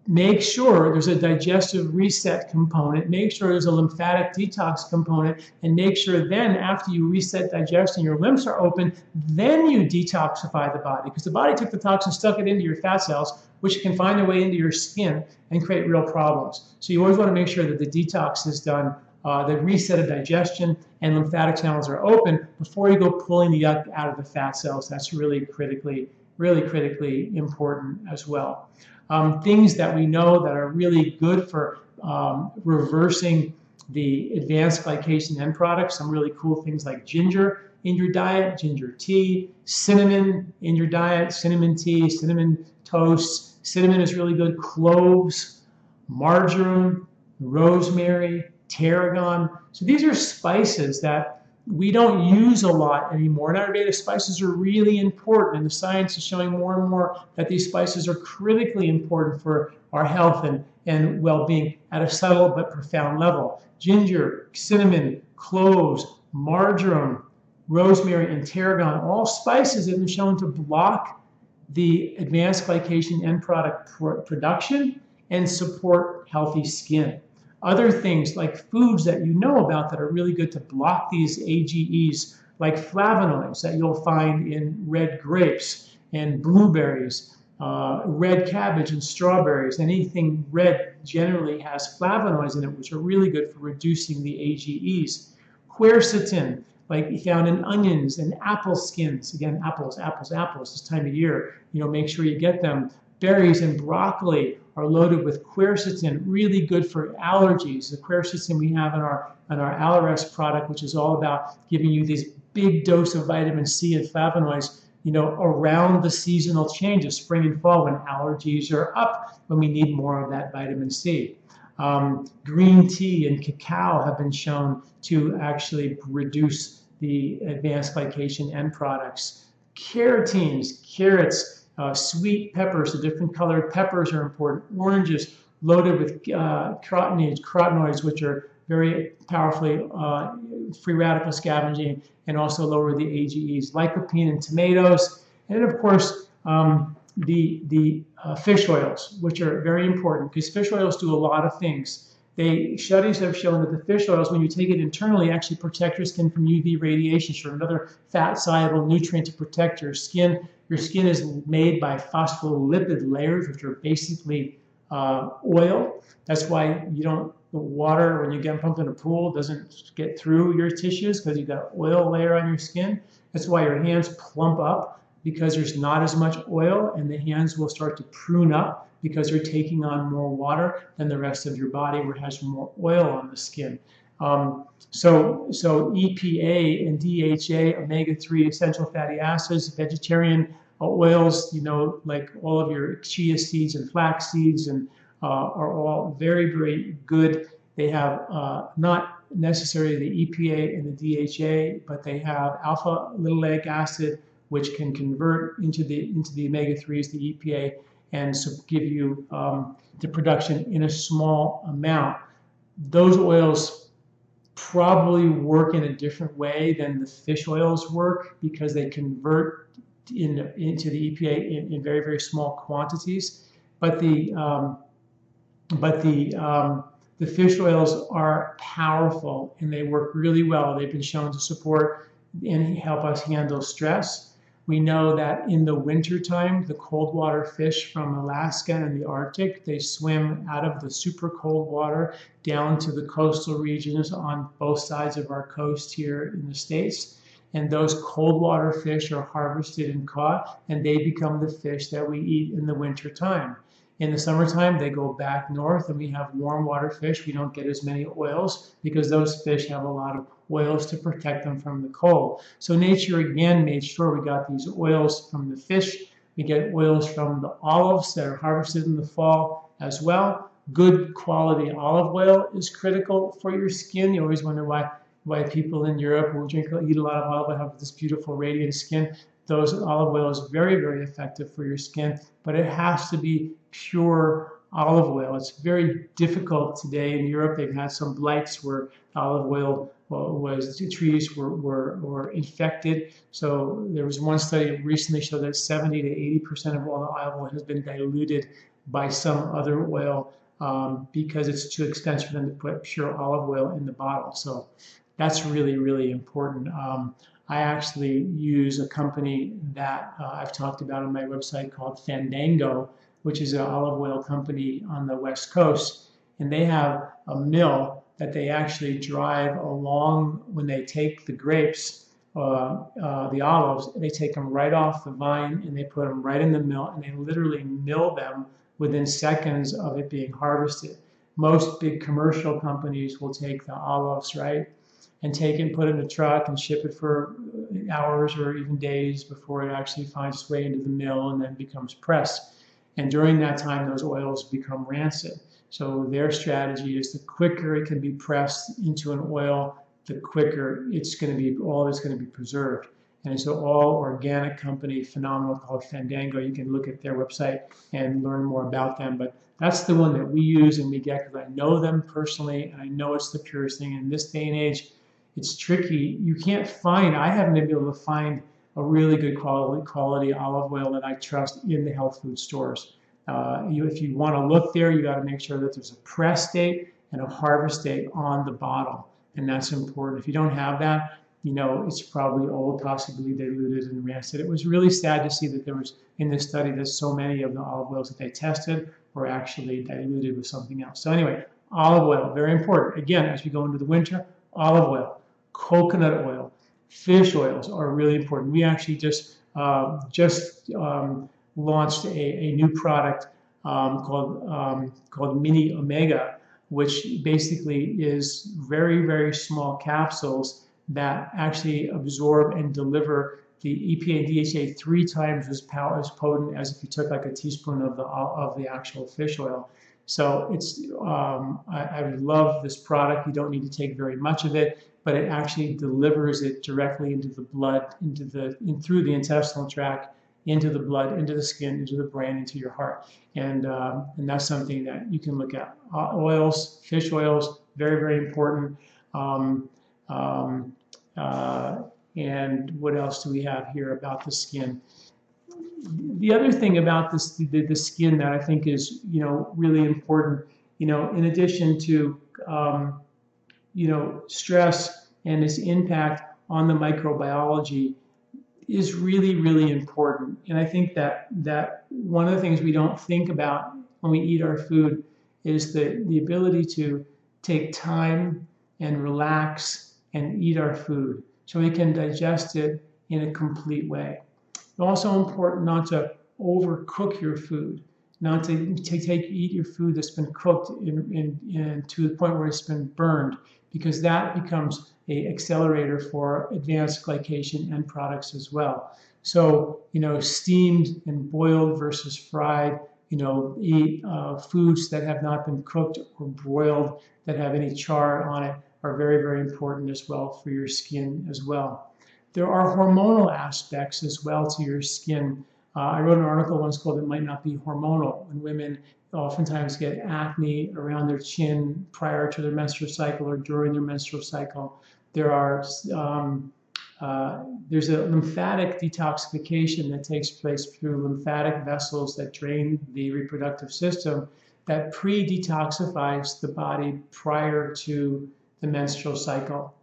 make sure there's a digestive reset component, make sure there's a lymphatic detox component, and make sure then after you reset digestion, your lymphs are open, then you detoxify the body. Because the body took the toxin, stuck it into your fat cells, which can find their way into your skin and create real problems. So you always want to make sure that the detox is done, uh, the reset of digestion and lymphatic channels are open before you go pulling the yuck out of the fat cells. That's really critically, really critically important as well. Um, things that we know that are really good for um, reversing the advanced glycation end products, some really cool things like ginger in your diet, ginger tea, cinnamon in your diet, cinnamon tea, cinnamon toast, Cinnamon is really good. Cloves, marjoram, rosemary, tarragon. So these are spices that we don't use a lot anymore. And Ayurveda spices are really important, and the science is showing more and more that these spices are critically important for our health and, and well being at a subtle but profound level. Ginger, cinnamon, cloves, marjoram, rosemary, and tarragon, all spices have been shown to block the advanced glycation end product pr- production and support healthy skin. Other things like foods that you know about that are really good to block these AGEs, like flavonoids that you'll find in red grapes and blueberries, uh, red cabbage and strawberries. Anything red generally has flavonoids in it, which are really good for reducing the AGEs. Quercetin, like you found in onions and apple skins. Again, apples, apples, apples this time of year. You know, make sure you get them. Berries and broccoli are loaded with quercetin, really good for allergies. The quercetin we have in our in our Allerest product, which is all about giving you these big dose of vitamin C and flavonoids, you know, around the seasonal changes, spring and fall, when allergies are up, when we need more of that vitamin C. Um, green tea and cacao have been shown to actually reduce the advanced glycation end products. Carotenes, carrots, uh, sweet peppers, the different colored peppers are important. Oranges loaded with uh, carotenoids, carotenoids, which are very powerfully uh, free radical scavenging and also lower the AGEs. Lycopene in tomatoes, and of course um, the the uh, fish oils, which are very important because fish oils do a lot of things. They studies have shown that the fish oils, when you take it internally, actually protect your skin from UV radiation, so another fat soluble nutrient to protect your skin. Your skin is made by phospholipid layers, which are basically uh, oil. That's why you don't the water when you get pumped in a pool doesn't get through your tissues because you've got oil layer on your skin. That's why your hands plump up because there's not as much oil and the hands will start to prune up because you're taking on more water than the rest of your body where it has more oil on the skin. Um, so, so EPA and DHA, omega-3 essential fatty acids, vegetarian oils, you know, like all of your chia seeds and flax seeds and uh, are all very, very good. They have uh, not necessarily the EPA and the DHA, but they have alpha linoleic acid, which can convert into the into the omega-3s, the EPA, and so give you um, the production in a small amount. Those oils probably work in a different way than the fish oils work because they convert in, into the EPA in, in, very very small quantities. But the um, but the um, the fish oils are powerful and they work really well. They've been shown to support and help us handle stress. We know that in the wintertime, the cold water fish from Alaska and the Arctic, they swim out of the super cold water down to the coastal regions on both sides of our coast here in the States. And those cold water fish are harvested and caught, and they become the fish that we eat in the wintertime. In the summertime, they go back north and we have warm water fish. We don't get as many oils because those fish have a lot of oils to protect them from the cold. So nature again made sure we got these oils from the fish. We get oils from the olives that are harvested in the fall as well. Good quality olive oil is critical for your skin. You always wonder why why people in Europe who drink or eat a lot of olive oil have this beautiful radiant skin. Those olive oil is very very effective for your skin, but it has to be pure olive oil. It's very difficult today in Europe. They've had some blights where olive oil was trees were, were, were infected. So there was one study recently showed that 70 to 80 percent of all the olive oil has been diluted by some other oil um, because it's too expensive for them to put pure olive oil in the bottle. So that's really really important. Um, I actually use a company that uh, I've talked about on my website called Fandango which is an olive oil company on the West Coast. And they have a mill that they actually drive along when they take the grapes, uh, uh, the olives, they take them right off the vine and they put them right in the mill and they literally mill them within seconds of it being harvested. Most big commercial companies will take the olives, right, and take and put it in a truck and ship it for hours or even days before it actually finds its way into the mill and then becomes pressed. And during that time, those oils become rancid. So their strategy is the quicker it can be pressed into an oil, the quicker it's going to be, all it's going to be preserved. And so all organic company, phenomenal called Fandango, you can look at their website and learn more about them. But that's the one that we use and we get because I know them personally and I know it's the purest thing. In this day and age, it's tricky. You can't find, I haven't been able to find a really good quality, quality olive oil that I trust in the health food stores. Uh, you, if you want to look there, you got to make sure that there's a press date and a harvest date on the bottle, and that's important. If you don't have that, you know it's probably old, possibly diluted and rancid. It was really sad to see that there was in this study that so many of the olive oils that they tested were actually diluted with something else. So anyway, olive oil, very important. Again, as we go into the winter, olive oil, coconut oil, fish oils are really important. We actually just uh, just um, launched a, a, new product um, called um, called Mini Omega, which basically is very very small capsules that actually absorb and deliver the EPA and DHA three times as power as potent as if you took like a teaspoon of the of the actual fish oil. So it's um, I, I love this product. You don't need to take very much of it but it actually delivers it directly into the blood, into the in, through the intestinal tract, into the blood, into the skin, into the brain, into your heart, and um, and that's something that you can look at. Uh, oils, fish oils, very very important. Um, um, uh, and what else do we have here about the skin? The other thing about this, the, the skin that I think is you know really important, you know, in addition to um, you know, stress and its impact on the microbiology is really, really important. And I think that that one of the things we don't think about when we eat our food is the, the ability to take time and relax and eat our food so we can digest it in a complete way. It's also important not to overcook your food, not to, take eat your food that's been cooked in, in, in, to the point where it's been burned because that becomes a accelerator for advanced glycation end products as well. So, you know, steamed and boiled versus fried, you know, eat uh, foods that have not been cooked or broiled that have any char on it are very, very important as well for your skin as well. There are hormonal aspects as well to your skin. Uh, I wrote an article once called It Might Not Be Hormonal, when women oftentimes get acne around their chin prior to their menstrual cycle or during their menstrual cycle. There are um, uh, there's a lymphatic detoxification that takes place through lymphatic vessels that drain the reproductive system that pre-detoxifies the body prior to the menstrual cycle.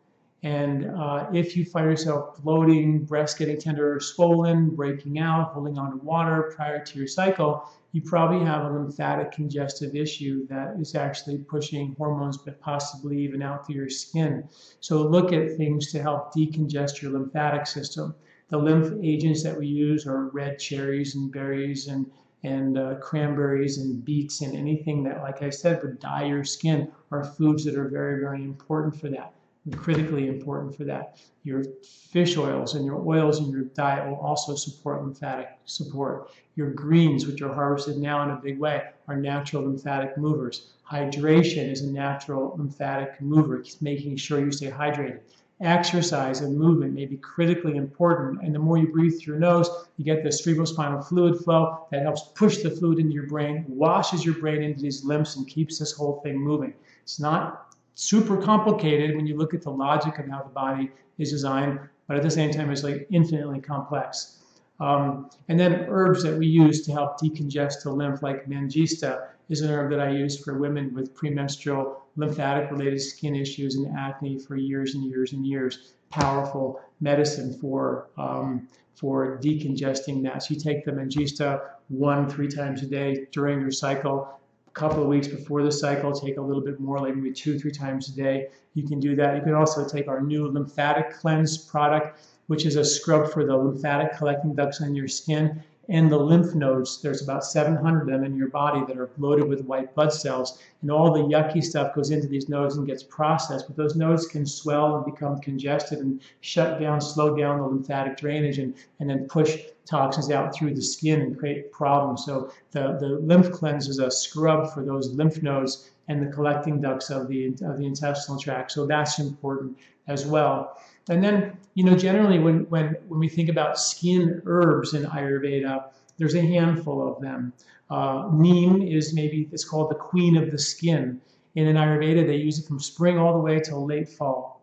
And uh, if you find yourself bloating, breast getting tender or swollen, breaking out, holding on to water prior to your cycle, you probably have a lymphatic congestive issue that is actually pushing hormones, but possibly even out through your skin. So look at things to help decongest your lymphatic system. The lymph agents that we use are red cherries and berries and and uh, cranberries and beets and anything that, like I said, would dye your skin are foods that are very, very important for that, critically important for that. Your fish oils and your oils in your diet will also support lymphatic support. Your greens, which are harvested now in a big way, are natural lymphatic movers. Hydration is a natural lymphatic mover, it's making sure you stay hydrated exercise and movement may be critically important. And the more you breathe through your nose, you get the cerebrospinal fluid flow that helps push the fluid into your brain, washes your brain into these lymphs, and keeps this whole thing moving. It's not super complicated when you look at the logic of how the body is designed, but at the same time, it's like infinitely complex. Um, and then herbs that we use to help decongest the lymph, like manjistha, is an herb that I use for women with premenstrual lymphatic related skin issues and acne for years and years and years. Powerful medicine for um, for decongesting that. So you take the manjistha one, three times a day during your cycle. Couple of weeks before the cycle, take a little bit more, like maybe two, three times a day. You can do that. You can also take our new lymphatic cleanse product, which is a scrub for the lymphatic collecting ducts on your skin and the lymph nodes. There's about 700 of them in your body that are loaded with white blood cells, and all the yucky stuff goes into these nodes and gets processed. But those nodes can swell and become congested and shut down, slow down the lymphatic drainage, and, and then push toxins out through the skin and create problems. So the, the lymph cleanse is a scrub for those lymph nodes and the collecting ducts of the, of the intestinal tract. So that's important as well. And then, you know, generally when, when, when we think about skin herbs in Ayurveda, there's a handful of them. Uh, neem is maybe, it's called the queen of the skin. And in Ayurveda, they use it from spring all the way till late fall.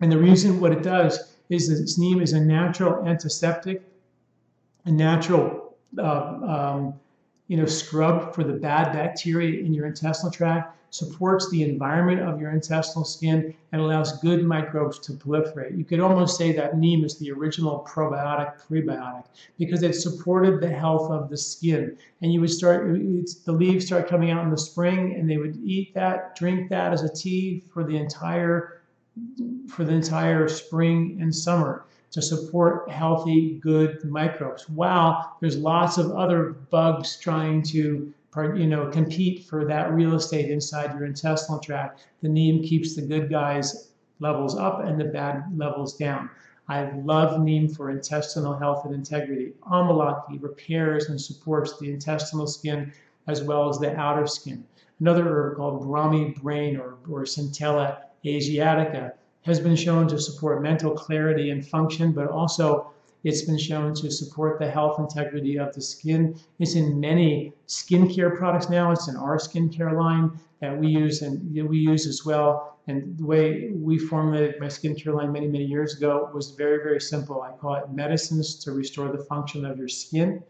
And the reason what it does is that neem is a natural antiseptic, a natural uh, um, you know, scrub for the bad bacteria in your intestinal tract, supports the environment of your intestinal skin, and allows good microbes to proliferate. You could almost say that neem is the original probiotic prebiotic because it supported the health of the skin. And you would start, the leaves start coming out in the spring, and they would eat that, drink that as a tea for the entire for the entire spring and summer to support healthy, good microbes. Wow, there's lots of other bugs trying to you know, compete for that real estate inside your intestinal tract. The neem keeps the good guys levels up and the bad levels down. I love neem for intestinal health and integrity. Amalaki repairs and supports the intestinal skin as well as the outer skin. Another herb called Brahmi brain or, or Centella asiatica has been shown to support mental clarity and function, but also it's been shown to support the health integrity of the skin. It's in many skincare products now. It's in our skincare line that we use and we use as well. And the way we formulated my skincare line many, many years ago was very, very simple. I call it medicines to restore the function of your skin.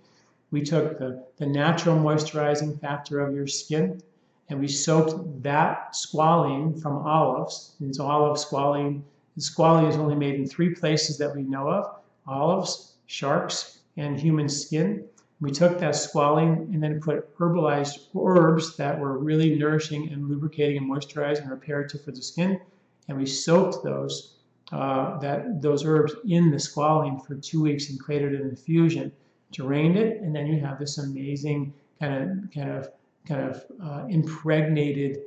We took the, the natural moisturizing factor of your skin, and we soaked that squalene from olives. It's olive squalene. The squalene is only made in three places that we know of olives, sharks, and human skin. We took that squalene and then put herbalized herbs that were really nourishing and lubricating and moisturizing and reparative for the skin, and we soaked those uh, that those herbs in the squalene for two weeks and created an infusion, drained it, and then you have this amazing kind of kind of kind of uh, impregnated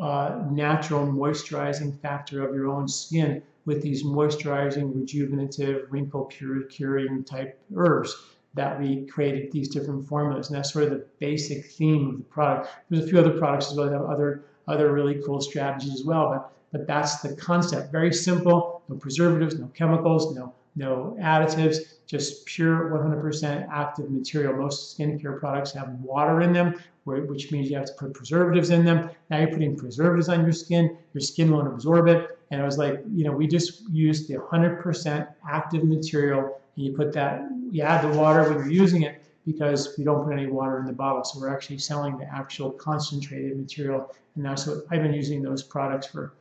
uh, natural moisturizing factor of your own skin with these moisturizing, rejuvenative, wrinkle curing type herbs that we created these different formulas. And that's sort of the basic theme of the product. There's a few other products as well that have other other really cool strategies as well, but but that's the concept. Very simple, no preservatives, no chemicals, no no additives, just pure 100% active material. Most skincare products have water in them, which means you have to put preservatives in them. Now you're putting preservatives on your skin, your skin won't absorb it. And I was like, you know, we just used the 100% active material, and you put that, you add the water when you're using it because we don't put any water in the bottle. So we're actually selling the actual concentrated material. And that's what I've been using those products for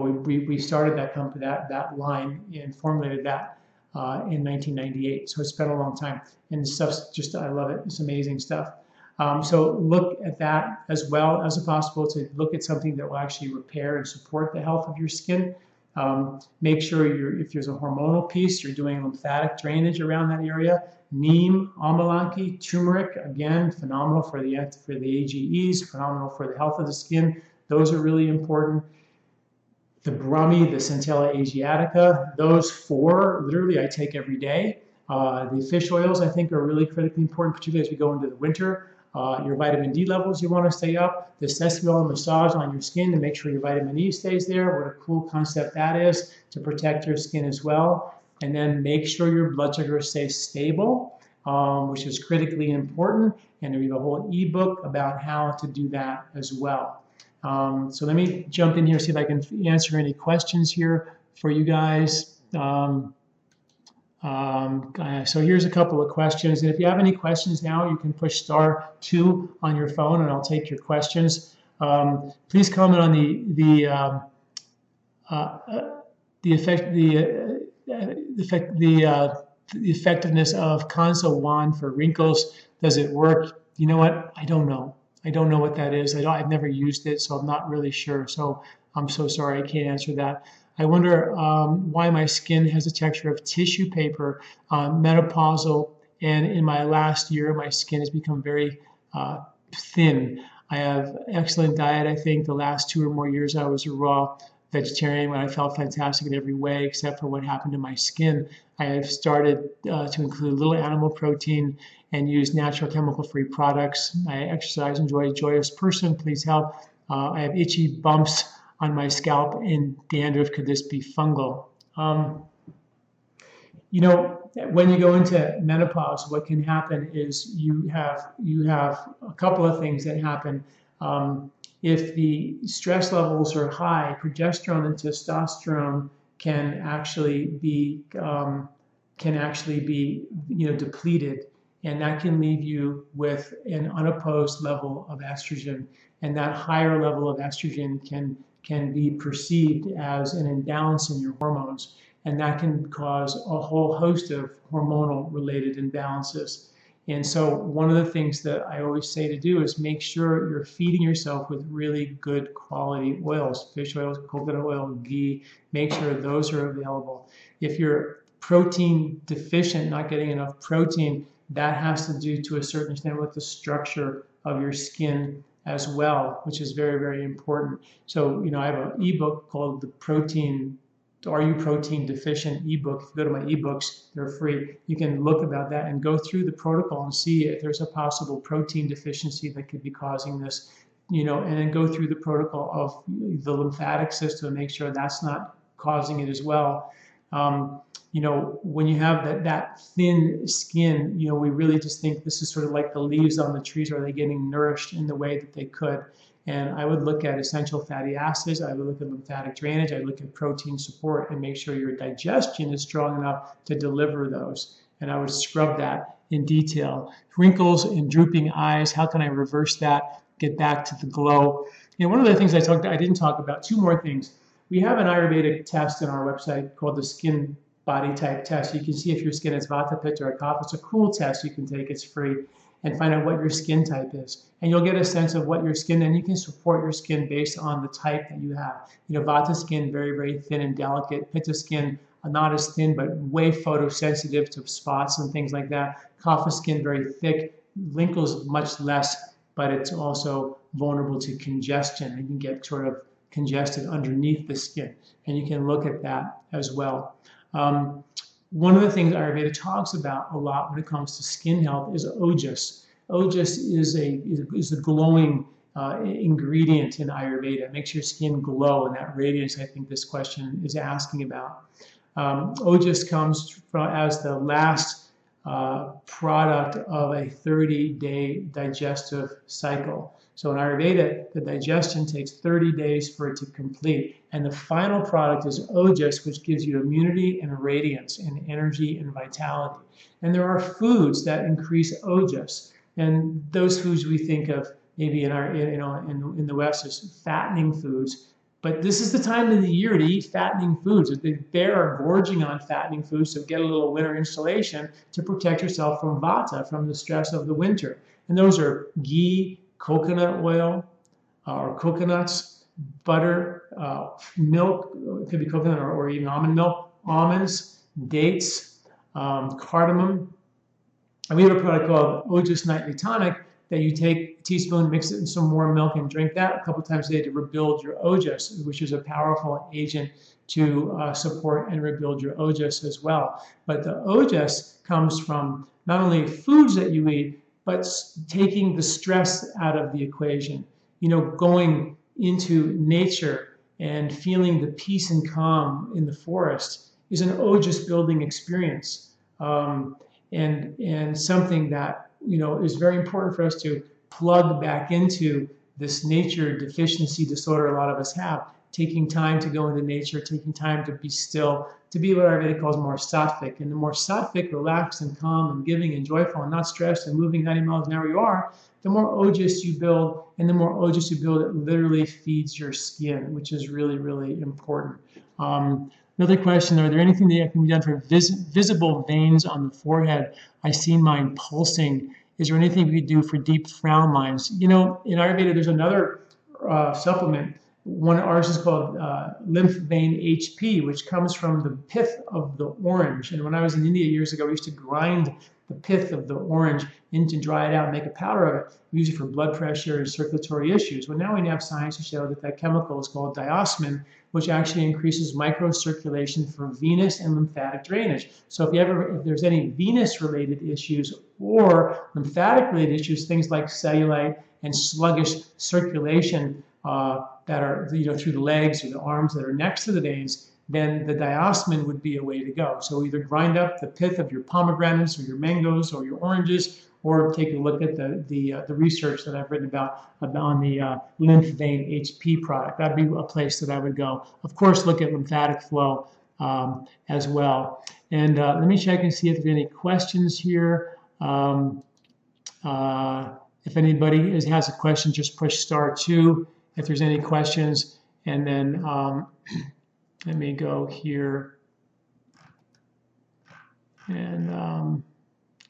we, we, started that company, that, that line and formulated that uh, in 1998. So it's been a long time. And the stuff's just, I love it. It's amazing stuff. Um, so look at that as well as possible to look at something that will actually repair and support the health of your skin. Um, make sure you're, if there's a hormonal piece, you're doing lymphatic drainage around that area. Neem, amalaki, turmeric, again, phenomenal for the, for the AGEs, phenomenal for the health of the skin. Those are really important. The Brahmi, the Centella asiatica, those four, literally I take every day. Uh, the fish oils, I think, are really critically important, particularly as we go into the winter. Uh, your vitamin D levels you want to stay up, the sesame oil massage on your skin to make sure your vitamin E stays there. What a cool concept that is to protect your skin as well. And then make sure your blood sugar stays stable, um, which is critically important. And we have a whole ebook about how to do that as well. Um, so let me jump in here, see if I can answer any questions here for you guys. Um, um, uh, so here's a couple of questions. And if you have any questions now, you can push star two on your phone and I'll take your questions. Um, please comment on the, the, um, uh, uh, the effect, the, uh, effect, the, the effectiveness of Kanso wand for wrinkles. Does it work? You know what? I don't know. I don't know what that is. I have never used it, so I'm not really sure. So I'm so sorry I can't answer that. I wonder um, why my skin has a texture of tissue paper, uh, menopausal, and in my last year, my skin has become very uh, thin. I have excellent diet. I think the last two or more years I was raw vegetarian when I felt fantastic in every way, except for what happened to my skin. I have started uh, to include little animal protein and use natural chemical-free products. I exercise, enjoy a joyous person. Please help. Uh, I have itchy bumps on my scalp and dandruff. Could this be fungal? Um, you know, when you go into menopause, what can happen is you have you have a couple of things that happen. Um, if the stress levels are high, progesterone and testosterone can actually be um, can actually be you know depleted, and that can leave you with an unopposed level of estrogen. And that higher level of estrogen can can be perceived as an imbalance in your hormones, and that can cause a whole host of hormonal related imbalances. And so, one of the things that I always say to do is make sure you're feeding yourself with really good quality oils, fish oils, coconut oil, ghee. Make sure those are available. If you're protein deficient, not getting enough protein, that has to do to a certain extent with the structure of your skin as well, which is very, very important. So, you know, I have an ebook called the Protein, Are You Protein Deficient ebook. If you go to my ebooks, they're free. You can look about that and go through the protocol and see if there's a possible protein deficiency that could be causing this, you know, and then go through the protocol of the lymphatic system and make sure that's not causing it as well. Um, you know, when you have that, that thin skin, you know, we really just think this is sort of like the leaves on the trees. Are they getting nourished in the way that they could? And I would look at essential fatty acids. I would look at lymphatic drainage. I look at protein support and make sure your digestion is strong enough to deliver those. And I would scrub that in detail. Wrinkles and drooping eyes. How can I reverse that? Get back to the glow. You know, one of the things I talked, I didn't talk about. Two more things. We have an Ayurvedic test on our website called the Skin body type test. You can see if your skin is Vata, Pitta, or Kapha. It's a cool test you can take. It's free and find out what your skin type is. And you'll get a sense of what your skin, and you can support your skin based on the type that you have. You know, Vata skin, very, very thin and delicate. Pitta skin, uh, not as thin, but way photosensitive to spots and things like that. Kapha skin, very thick. Wrinkles, much less, but it's also vulnerable to congestion. You can get sort of congested underneath the skin. And you can look at that as well. Um, one of the things Ayurveda talks about a lot when it comes to skin health is ojas. Ojas is a is a glowing uh, ingredient in Ayurveda. It makes your skin glow, and that radiance I think this question is asking about. Um, ojas comes from as the last uh, product of a 30-day digestive cycle. So in Ayurveda, the digestion takes 30 days for it to complete. And the final product is ojas, which gives you immunity and radiance and energy and vitality. And there are foods that increase ojas. And those foods we think of maybe in our you know in, in the West as fattening foods. But this is the time of the year to eat fattening foods. The bear are gorging on fattening foods, so get a little winter insulation to protect yourself from vata, from the stress of the winter. And those are ghee, coconut oil, uh, or coconuts, butter, uh, milk, it could be coconut or, or, even almond milk, almonds, dates, um, cardamom. And we have a product called Ojas Nightly Tonic that you take a teaspoon, mix it in some warm milk, and drink that a couple times a day to rebuild your Ojas, which is a powerful agent to uh, support and rebuild your Ojas as well. But the Ojas comes from not only foods that you eat, but taking the stress out of the equation. You know, going into nature and feeling the peace and calm in the forest is an ojas building experience um, and and something that you know is very important for us to plug back into this nature deficiency disorder a lot of us have taking time to go into nature taking time to be still to be what Ayurveda calls more sattvic and the more sattvic relaxed and calm and giving and joyful and not stressed and moving 90 miles an hour you are the more ojas you build and the more ojas you build, it literally feeds your skin, which is really, really important. Um, another question, are there anything that can be done for vis visible veins on the forehead? I see mine pulsing. Is there anything we could do for deep frown lines? You know, in Ayurveda, there's another uh, supplement. One ours is called uh, lymph vein HP, which comes from the pith of the orange. And when I was in India years ago, we used to grind the pith of the orange in to dry it out and make a powder of it. We use it for blood pressure and circulatory issues. Well, now we have science to show that that chemical is called diosmin, which actually increases microcirculation for venous and lymphatic drainage. So if you ever, if there's any venous-related issues or lymphatic-related issues, things like cellulite and sluggish circulation uh, that are, you know, through the legs or the arms that are next to the veins, then the diosmin would be a way to go. So either grind up the pith of your pomegranates or your mangoes or your oranges, or take a look at the the, uh, the research that I've written about, on the uh, lymph vein HP product. That'd be a place that I would go. Of course, look at lymphatic flow um, as well. And uh, let me check and see if there's any questions here. Um, uh, if anybody is, has a question, just push star two if there's any questions. And then um, let me go here and um,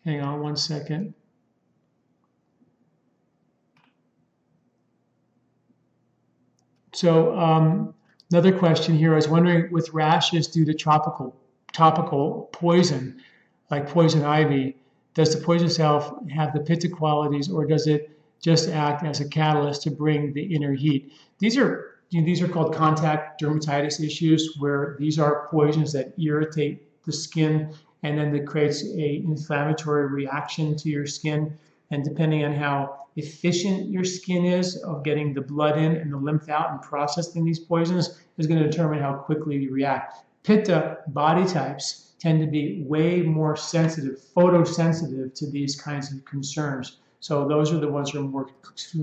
hang on one second. So um, another question here. I was wondering with rashes due to tropical topical poison, like poison ivy, does the poison itself have the pitta qualities, or does it just act as a catalyst to bring the inner heat? These are you know, these are called contact dermatitis issues, where these are poisons that irritate the skin, and then that creates a inflammatory reaction to your skin. And depending on how efficient your skin is of getting the blood in and the lymph out and processing these poisons is going to determine how quickly you react. Pitta body types tend to be way more sensitive, photosensitive to these kinds of concerns. So those are the ones who are more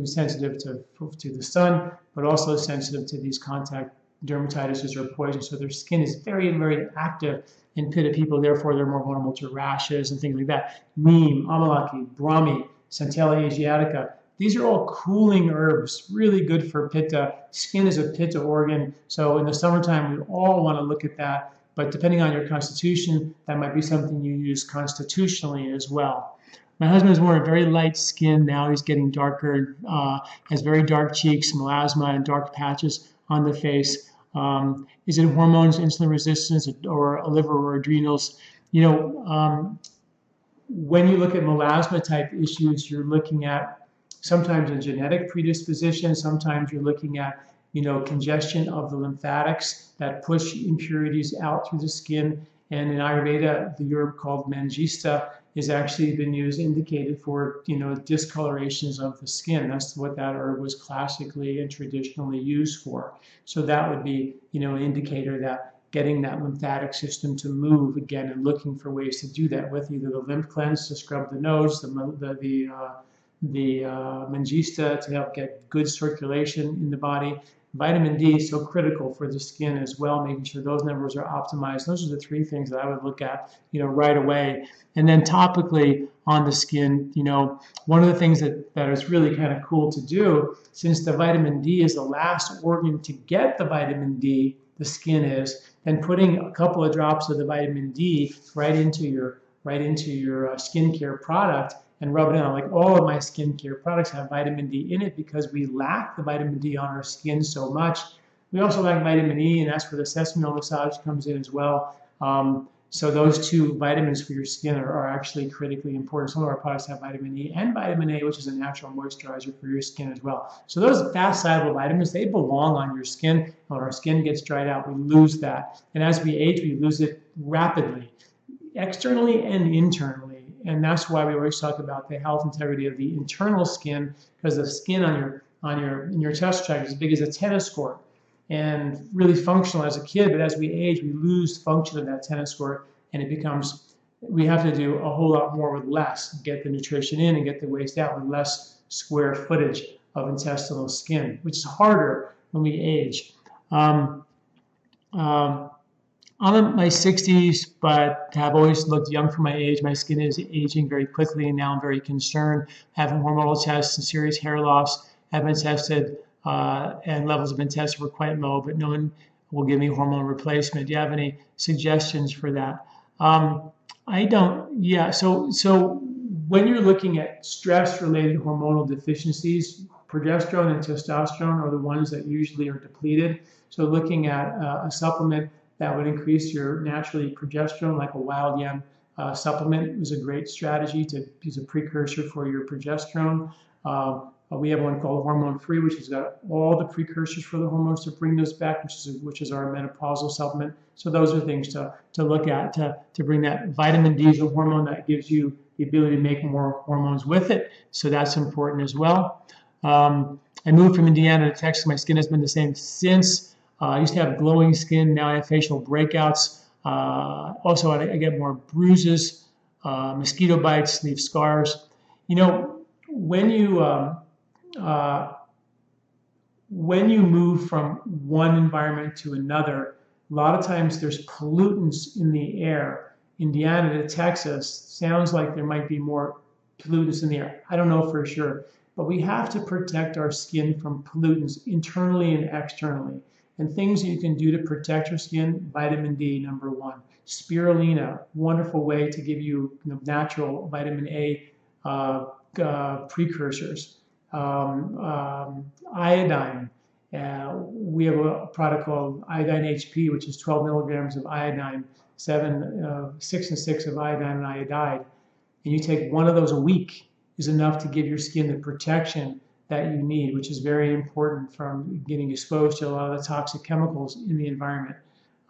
sensitive to, to the sun, but also sensitive to these contact dermatitis or poison. So their skin is very, very active in pitta people. Therefore, they're more vulnerable to rashes and things like that. Neem, amalaki, brahmi, Centella asiatica. These are all cooling herbs, really good for pitta. Skin is a pitta organ. So in the summertime, we all want to look at that. But depending on your constitution, that might be something you use constitutionally as well. My husband is wearing very light skin now. He's getting darker, uh, has very dark cheeks, melasma, and dark patches on the face. Um, is it hormones, insulin resistance, or a liver or adrenals? You know, um, when you look at melasma type issues, you're looking at sometimes a genetic predisposition, sometimes you're looking at you know congestion of the lymphatics that push impurities out through the skin. And in Ayurveda, the herb called Manjistha has actually been used, indicated for you know discolorations of the skin. That's what that herb was classically and traditionally used for. So that would be you know an indicator that getting that lymphatic system to move again and looking for ways to do that with either the lymph cleanse to scrub the nose, the the the, uh, the uh, manjistha to help get good circulation in the body. Vitamin D is so critical for the skin as well, making sure those numbers are optimized. Those are the three things that I would look at, you know, right away. And then topically on the skin, you know, one of the things that, that is really kind of cool to do, since the vitamin D is the last organ to get the vitamin D, the skin is, and putting a couple of drops of the vitamin D right into your right into your uh, skincare product and rub it in. Like all of my skincare products have vitamin D in it because we lack the vitamin D on our skin so much. We also lack vitamin E, and that's where the sesame oil massage comes in as well. Um, so those two vitamins for your skin are, are, actually critically important. Some of our products have vitamin E and vitamin A, which is a natural moisturizer for your skin as well. So those fast soluble vitamins, they belong on your skin. When our skin gets dried out, we lose that. And as we age, we lose it rapidly, externally and internally. And that's why we always talk about the health integrity of the internal skin, because the skin on your on your in your chest tract is as big as a tennis court and really functional as a kid. But as we age, we lose function of that tennis court, and it becomes we have to do a whole lot more with less. Get the nutrition in and get the waste out with less square footage of intestinal skin, which is harder when we age. Um, um, I'm in my 60s, but have always looked young for my age. My skin is aging very quickly, and now I'm very concerned. Having hormonal tests and serious hair loss have been tested uh, and levels have been tested were quite low, but no one will give me hormone replacement. Do you have any suggestions for that? Um, I don't. Yeah. So so when you're looking at stress-related hormonal deficiencies, progesterone and testosterone are the ones that usually are depleted. So looking at uh, a supplement that would increase your naturally progesterone, like a wild yam uh, supplement, is a great strategy to use a precursor for your progesterone. Uh, we have one called Hormone Free, which has got all the precursors for the hormones to bring those back, which is which is our menopausal supplement. So those are things to, to look at to, to bring that vitamin D is a hormone that gives you the ability to make more hormones with it. So that's important as well. Um, I moved from Indiana to Texas. My skin has been the same since. Uh, I used to have glowing skin. Now I have facial breakouts. Uh, also, I, I, get more bruises, uh, mosquito bites, leave scars. You know, when you um, uh, when you move from one environment to another, a lot of times there's pollutants in the air. Indiana to Texas sounds like there might be more pollutants in the air. I don't know for sure, but we have to protect our skin from pollutants internally and externally. And things you can do to protect your skin, vitamin D, number one. Spirulina, wonderful way to give you, natural vitamin A uh, uh, precursors um, um, iodine. Uh, we have a product called Iodine HP, which is 12 milligrams of iodine, seven, uh, six and six of iodine and iodide. And you take one of those a week is enough to give your skin the protection that you need, which is very important from getting exposed to a lot of the toxic chemicals in the environment.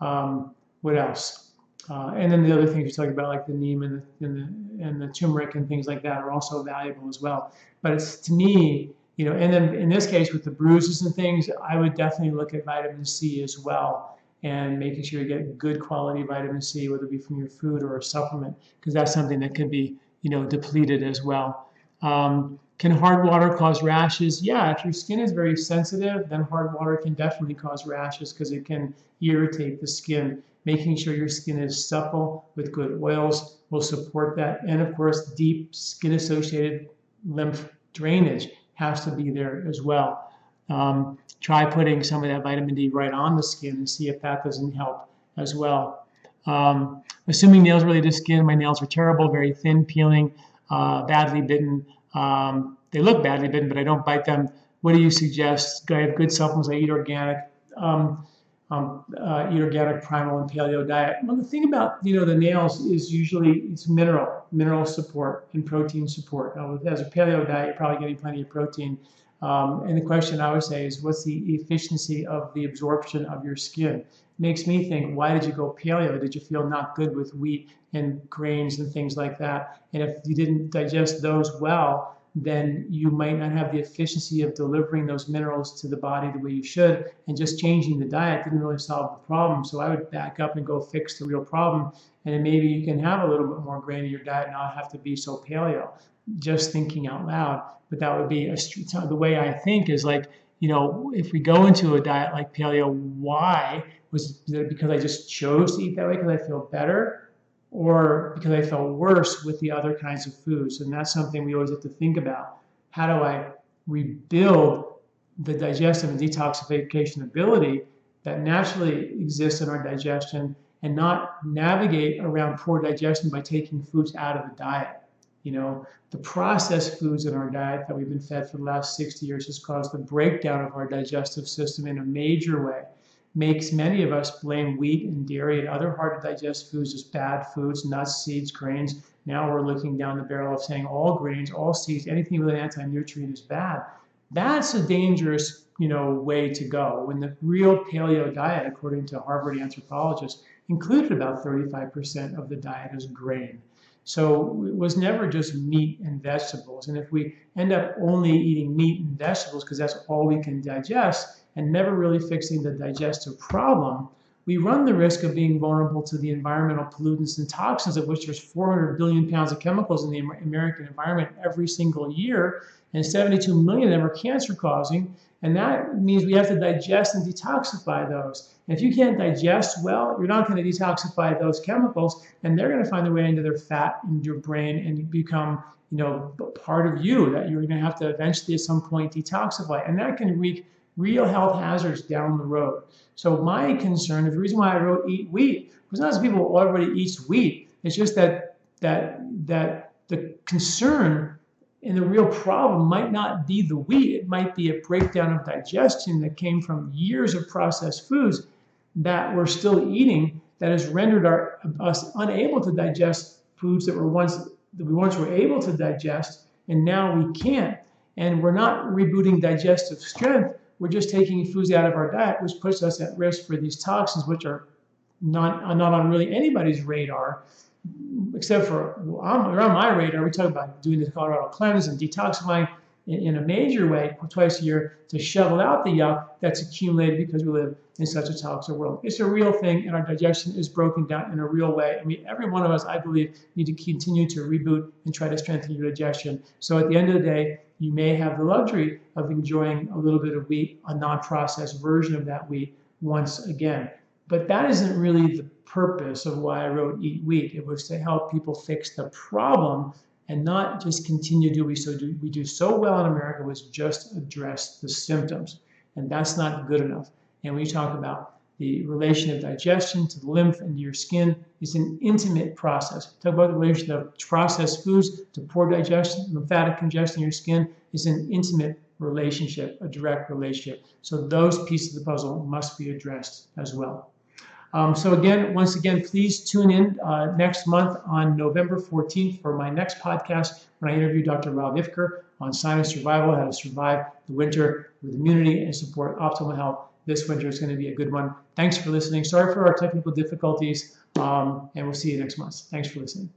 Um, what else? Uh, and then the other things you talk about, like the neem and the, and the, and the turmeric and things like that, are also valuable as well. But it's to me, you know, and then in this case with the bruises and things, I would definitely look at vitamin C as well and making sure you get good quality vitamin C, whether it be from your food or a supplement, because that's something that can be, you know, depleted as well. Um, can hard water cause rashes? Yeah, if your skin is very sensitive, then hard water can definitely cause rashes because it can irritate the skin making sure your skin is supple with good oils will support that. And of course, deep skin associated lymph drainage has to be there as well. Um, try putting some of that vitamin D right on the skin and see if that doesn't help as well. Um, assuming nails related to skin, my nails are terrible, very thin, peeling, uh, badly bitten. Um, they look badly bitten, but I don't bite them. What do you suggest? Do I have good supplements. I eat organic. Um, um, uh, eat organic, primal, and paleo diet. Well, the thing about you know the nails is usually it's mineral, mineral support and protein support. Now, as a paleo diet, you're probably getting plenty of protein. Um, and the question I would say is, what's the efficiency of the absorption of your skin? Makes me think, why did you go paleo? Did you feel not good with wheat and grains and things like that? And if you didn't digest those well, then you might not have the efficiency of delivering those minerals to the body the way you should. And just changing the diet didn't really solve the problem. So I would back up and go fix the real problem. And then maybe you can have a little bit more grain in your diet and not have to be so paleo. Just thinking out loud. But that would be a, the way I think is like, you know, if we go into a diet like paleo, why? Was it because I just chose to eat that way because I feel better? or because I felt worse with the other kinds of foods. And that's something we always have to think about. How do I rebuild the digestive and detoxification ability that naturally exists in our digestion and not navigate around poor digestion by taking foods out of the diet? You know, the processed foods in our diet that we've been fed for the last 60 years has caused the breakdown of our digestive system in a major way. Makes many of us blame wheat and dairy and other hard to digest foods as bad foods, nuts, seeds, grains. Now we're looking down the barrel of saying all grains, all seeds, anything with an anti-nutrient is bad. That's a dangerous, you know, way to go. When the real paleo diet, according to Harvard anthropologists, included about 35% of the diet as grain. So it was never just meat and vegetables. And if we end up only eating meat and vegetables because that's all we can digest and never really fixing the digestive problem, we run the risk of being vulnerable to the environmental pollutants and toxins, of which there's 400 billion pounds of chemicals in the American environment every single year, and 72 million of them are cancer causing. And that means we have to digest and detoxify those. And if you can't digest well, you're not going to detoxify those chemicals, and they're going to find their way into their fat in your brain and become, you know, part of you that you're going to have to eventually at some point detoxify. And that can wreak real health hazards down the road. So my concern, the reason why I wrote Eat Wheat, was not that people already eat wheat. It's just that that that the concern and the real problem might not be the wheat. It might be a breakdown of digestion that came from years of processed foods that we're still eating that has rendered our, us unable to digest foods that were once that we once were able to digest and now we can't. And we're not rebooting digestive strength we're just taking foods out of our diet, which puts us at risk for these toxins, which are not, not on really anybody's radar, except for on, on my radar. We talk about doing the Colorado cleanse and detoxifying in, a major way twice a year to shovel out the yuck that's accumulated because we live in such a toxic world. It's a real thing, and our digestion is broken down in a real way. And we, every one of us, I believe, need to continue to reboot and try to strengthen your digestion. So at the end of the day, you may have the luxury of enjoying a little bit of wheat, a non processed version of that wheat once again. But that isn't really the purpose of why I wrote Eat Wheat. It was to help people fix the problem and not just continue to do we so do we do so well in America was just address the symptoms. And that's not good enough. And when you talk about the relation of digestion to the lymph and to your skin is an intimate process. Talk about the relation of processed foods to poor digestion, lymphatic congestion in your skin is an intimate relationship, a direct relationship. So those pieces of the puzzle must be addressed as well. Um, so again, once again, please tune in uh, next month on November 14th for my next podcast when I interview Dr. Rob Ivker on Sinus Survival, how to survive the winter with immunity and support optimal health this winter is going to be a good one. Thanks for listening. Sorry for our technical difficulties, um, and we'll see you next month. Thanks for listening.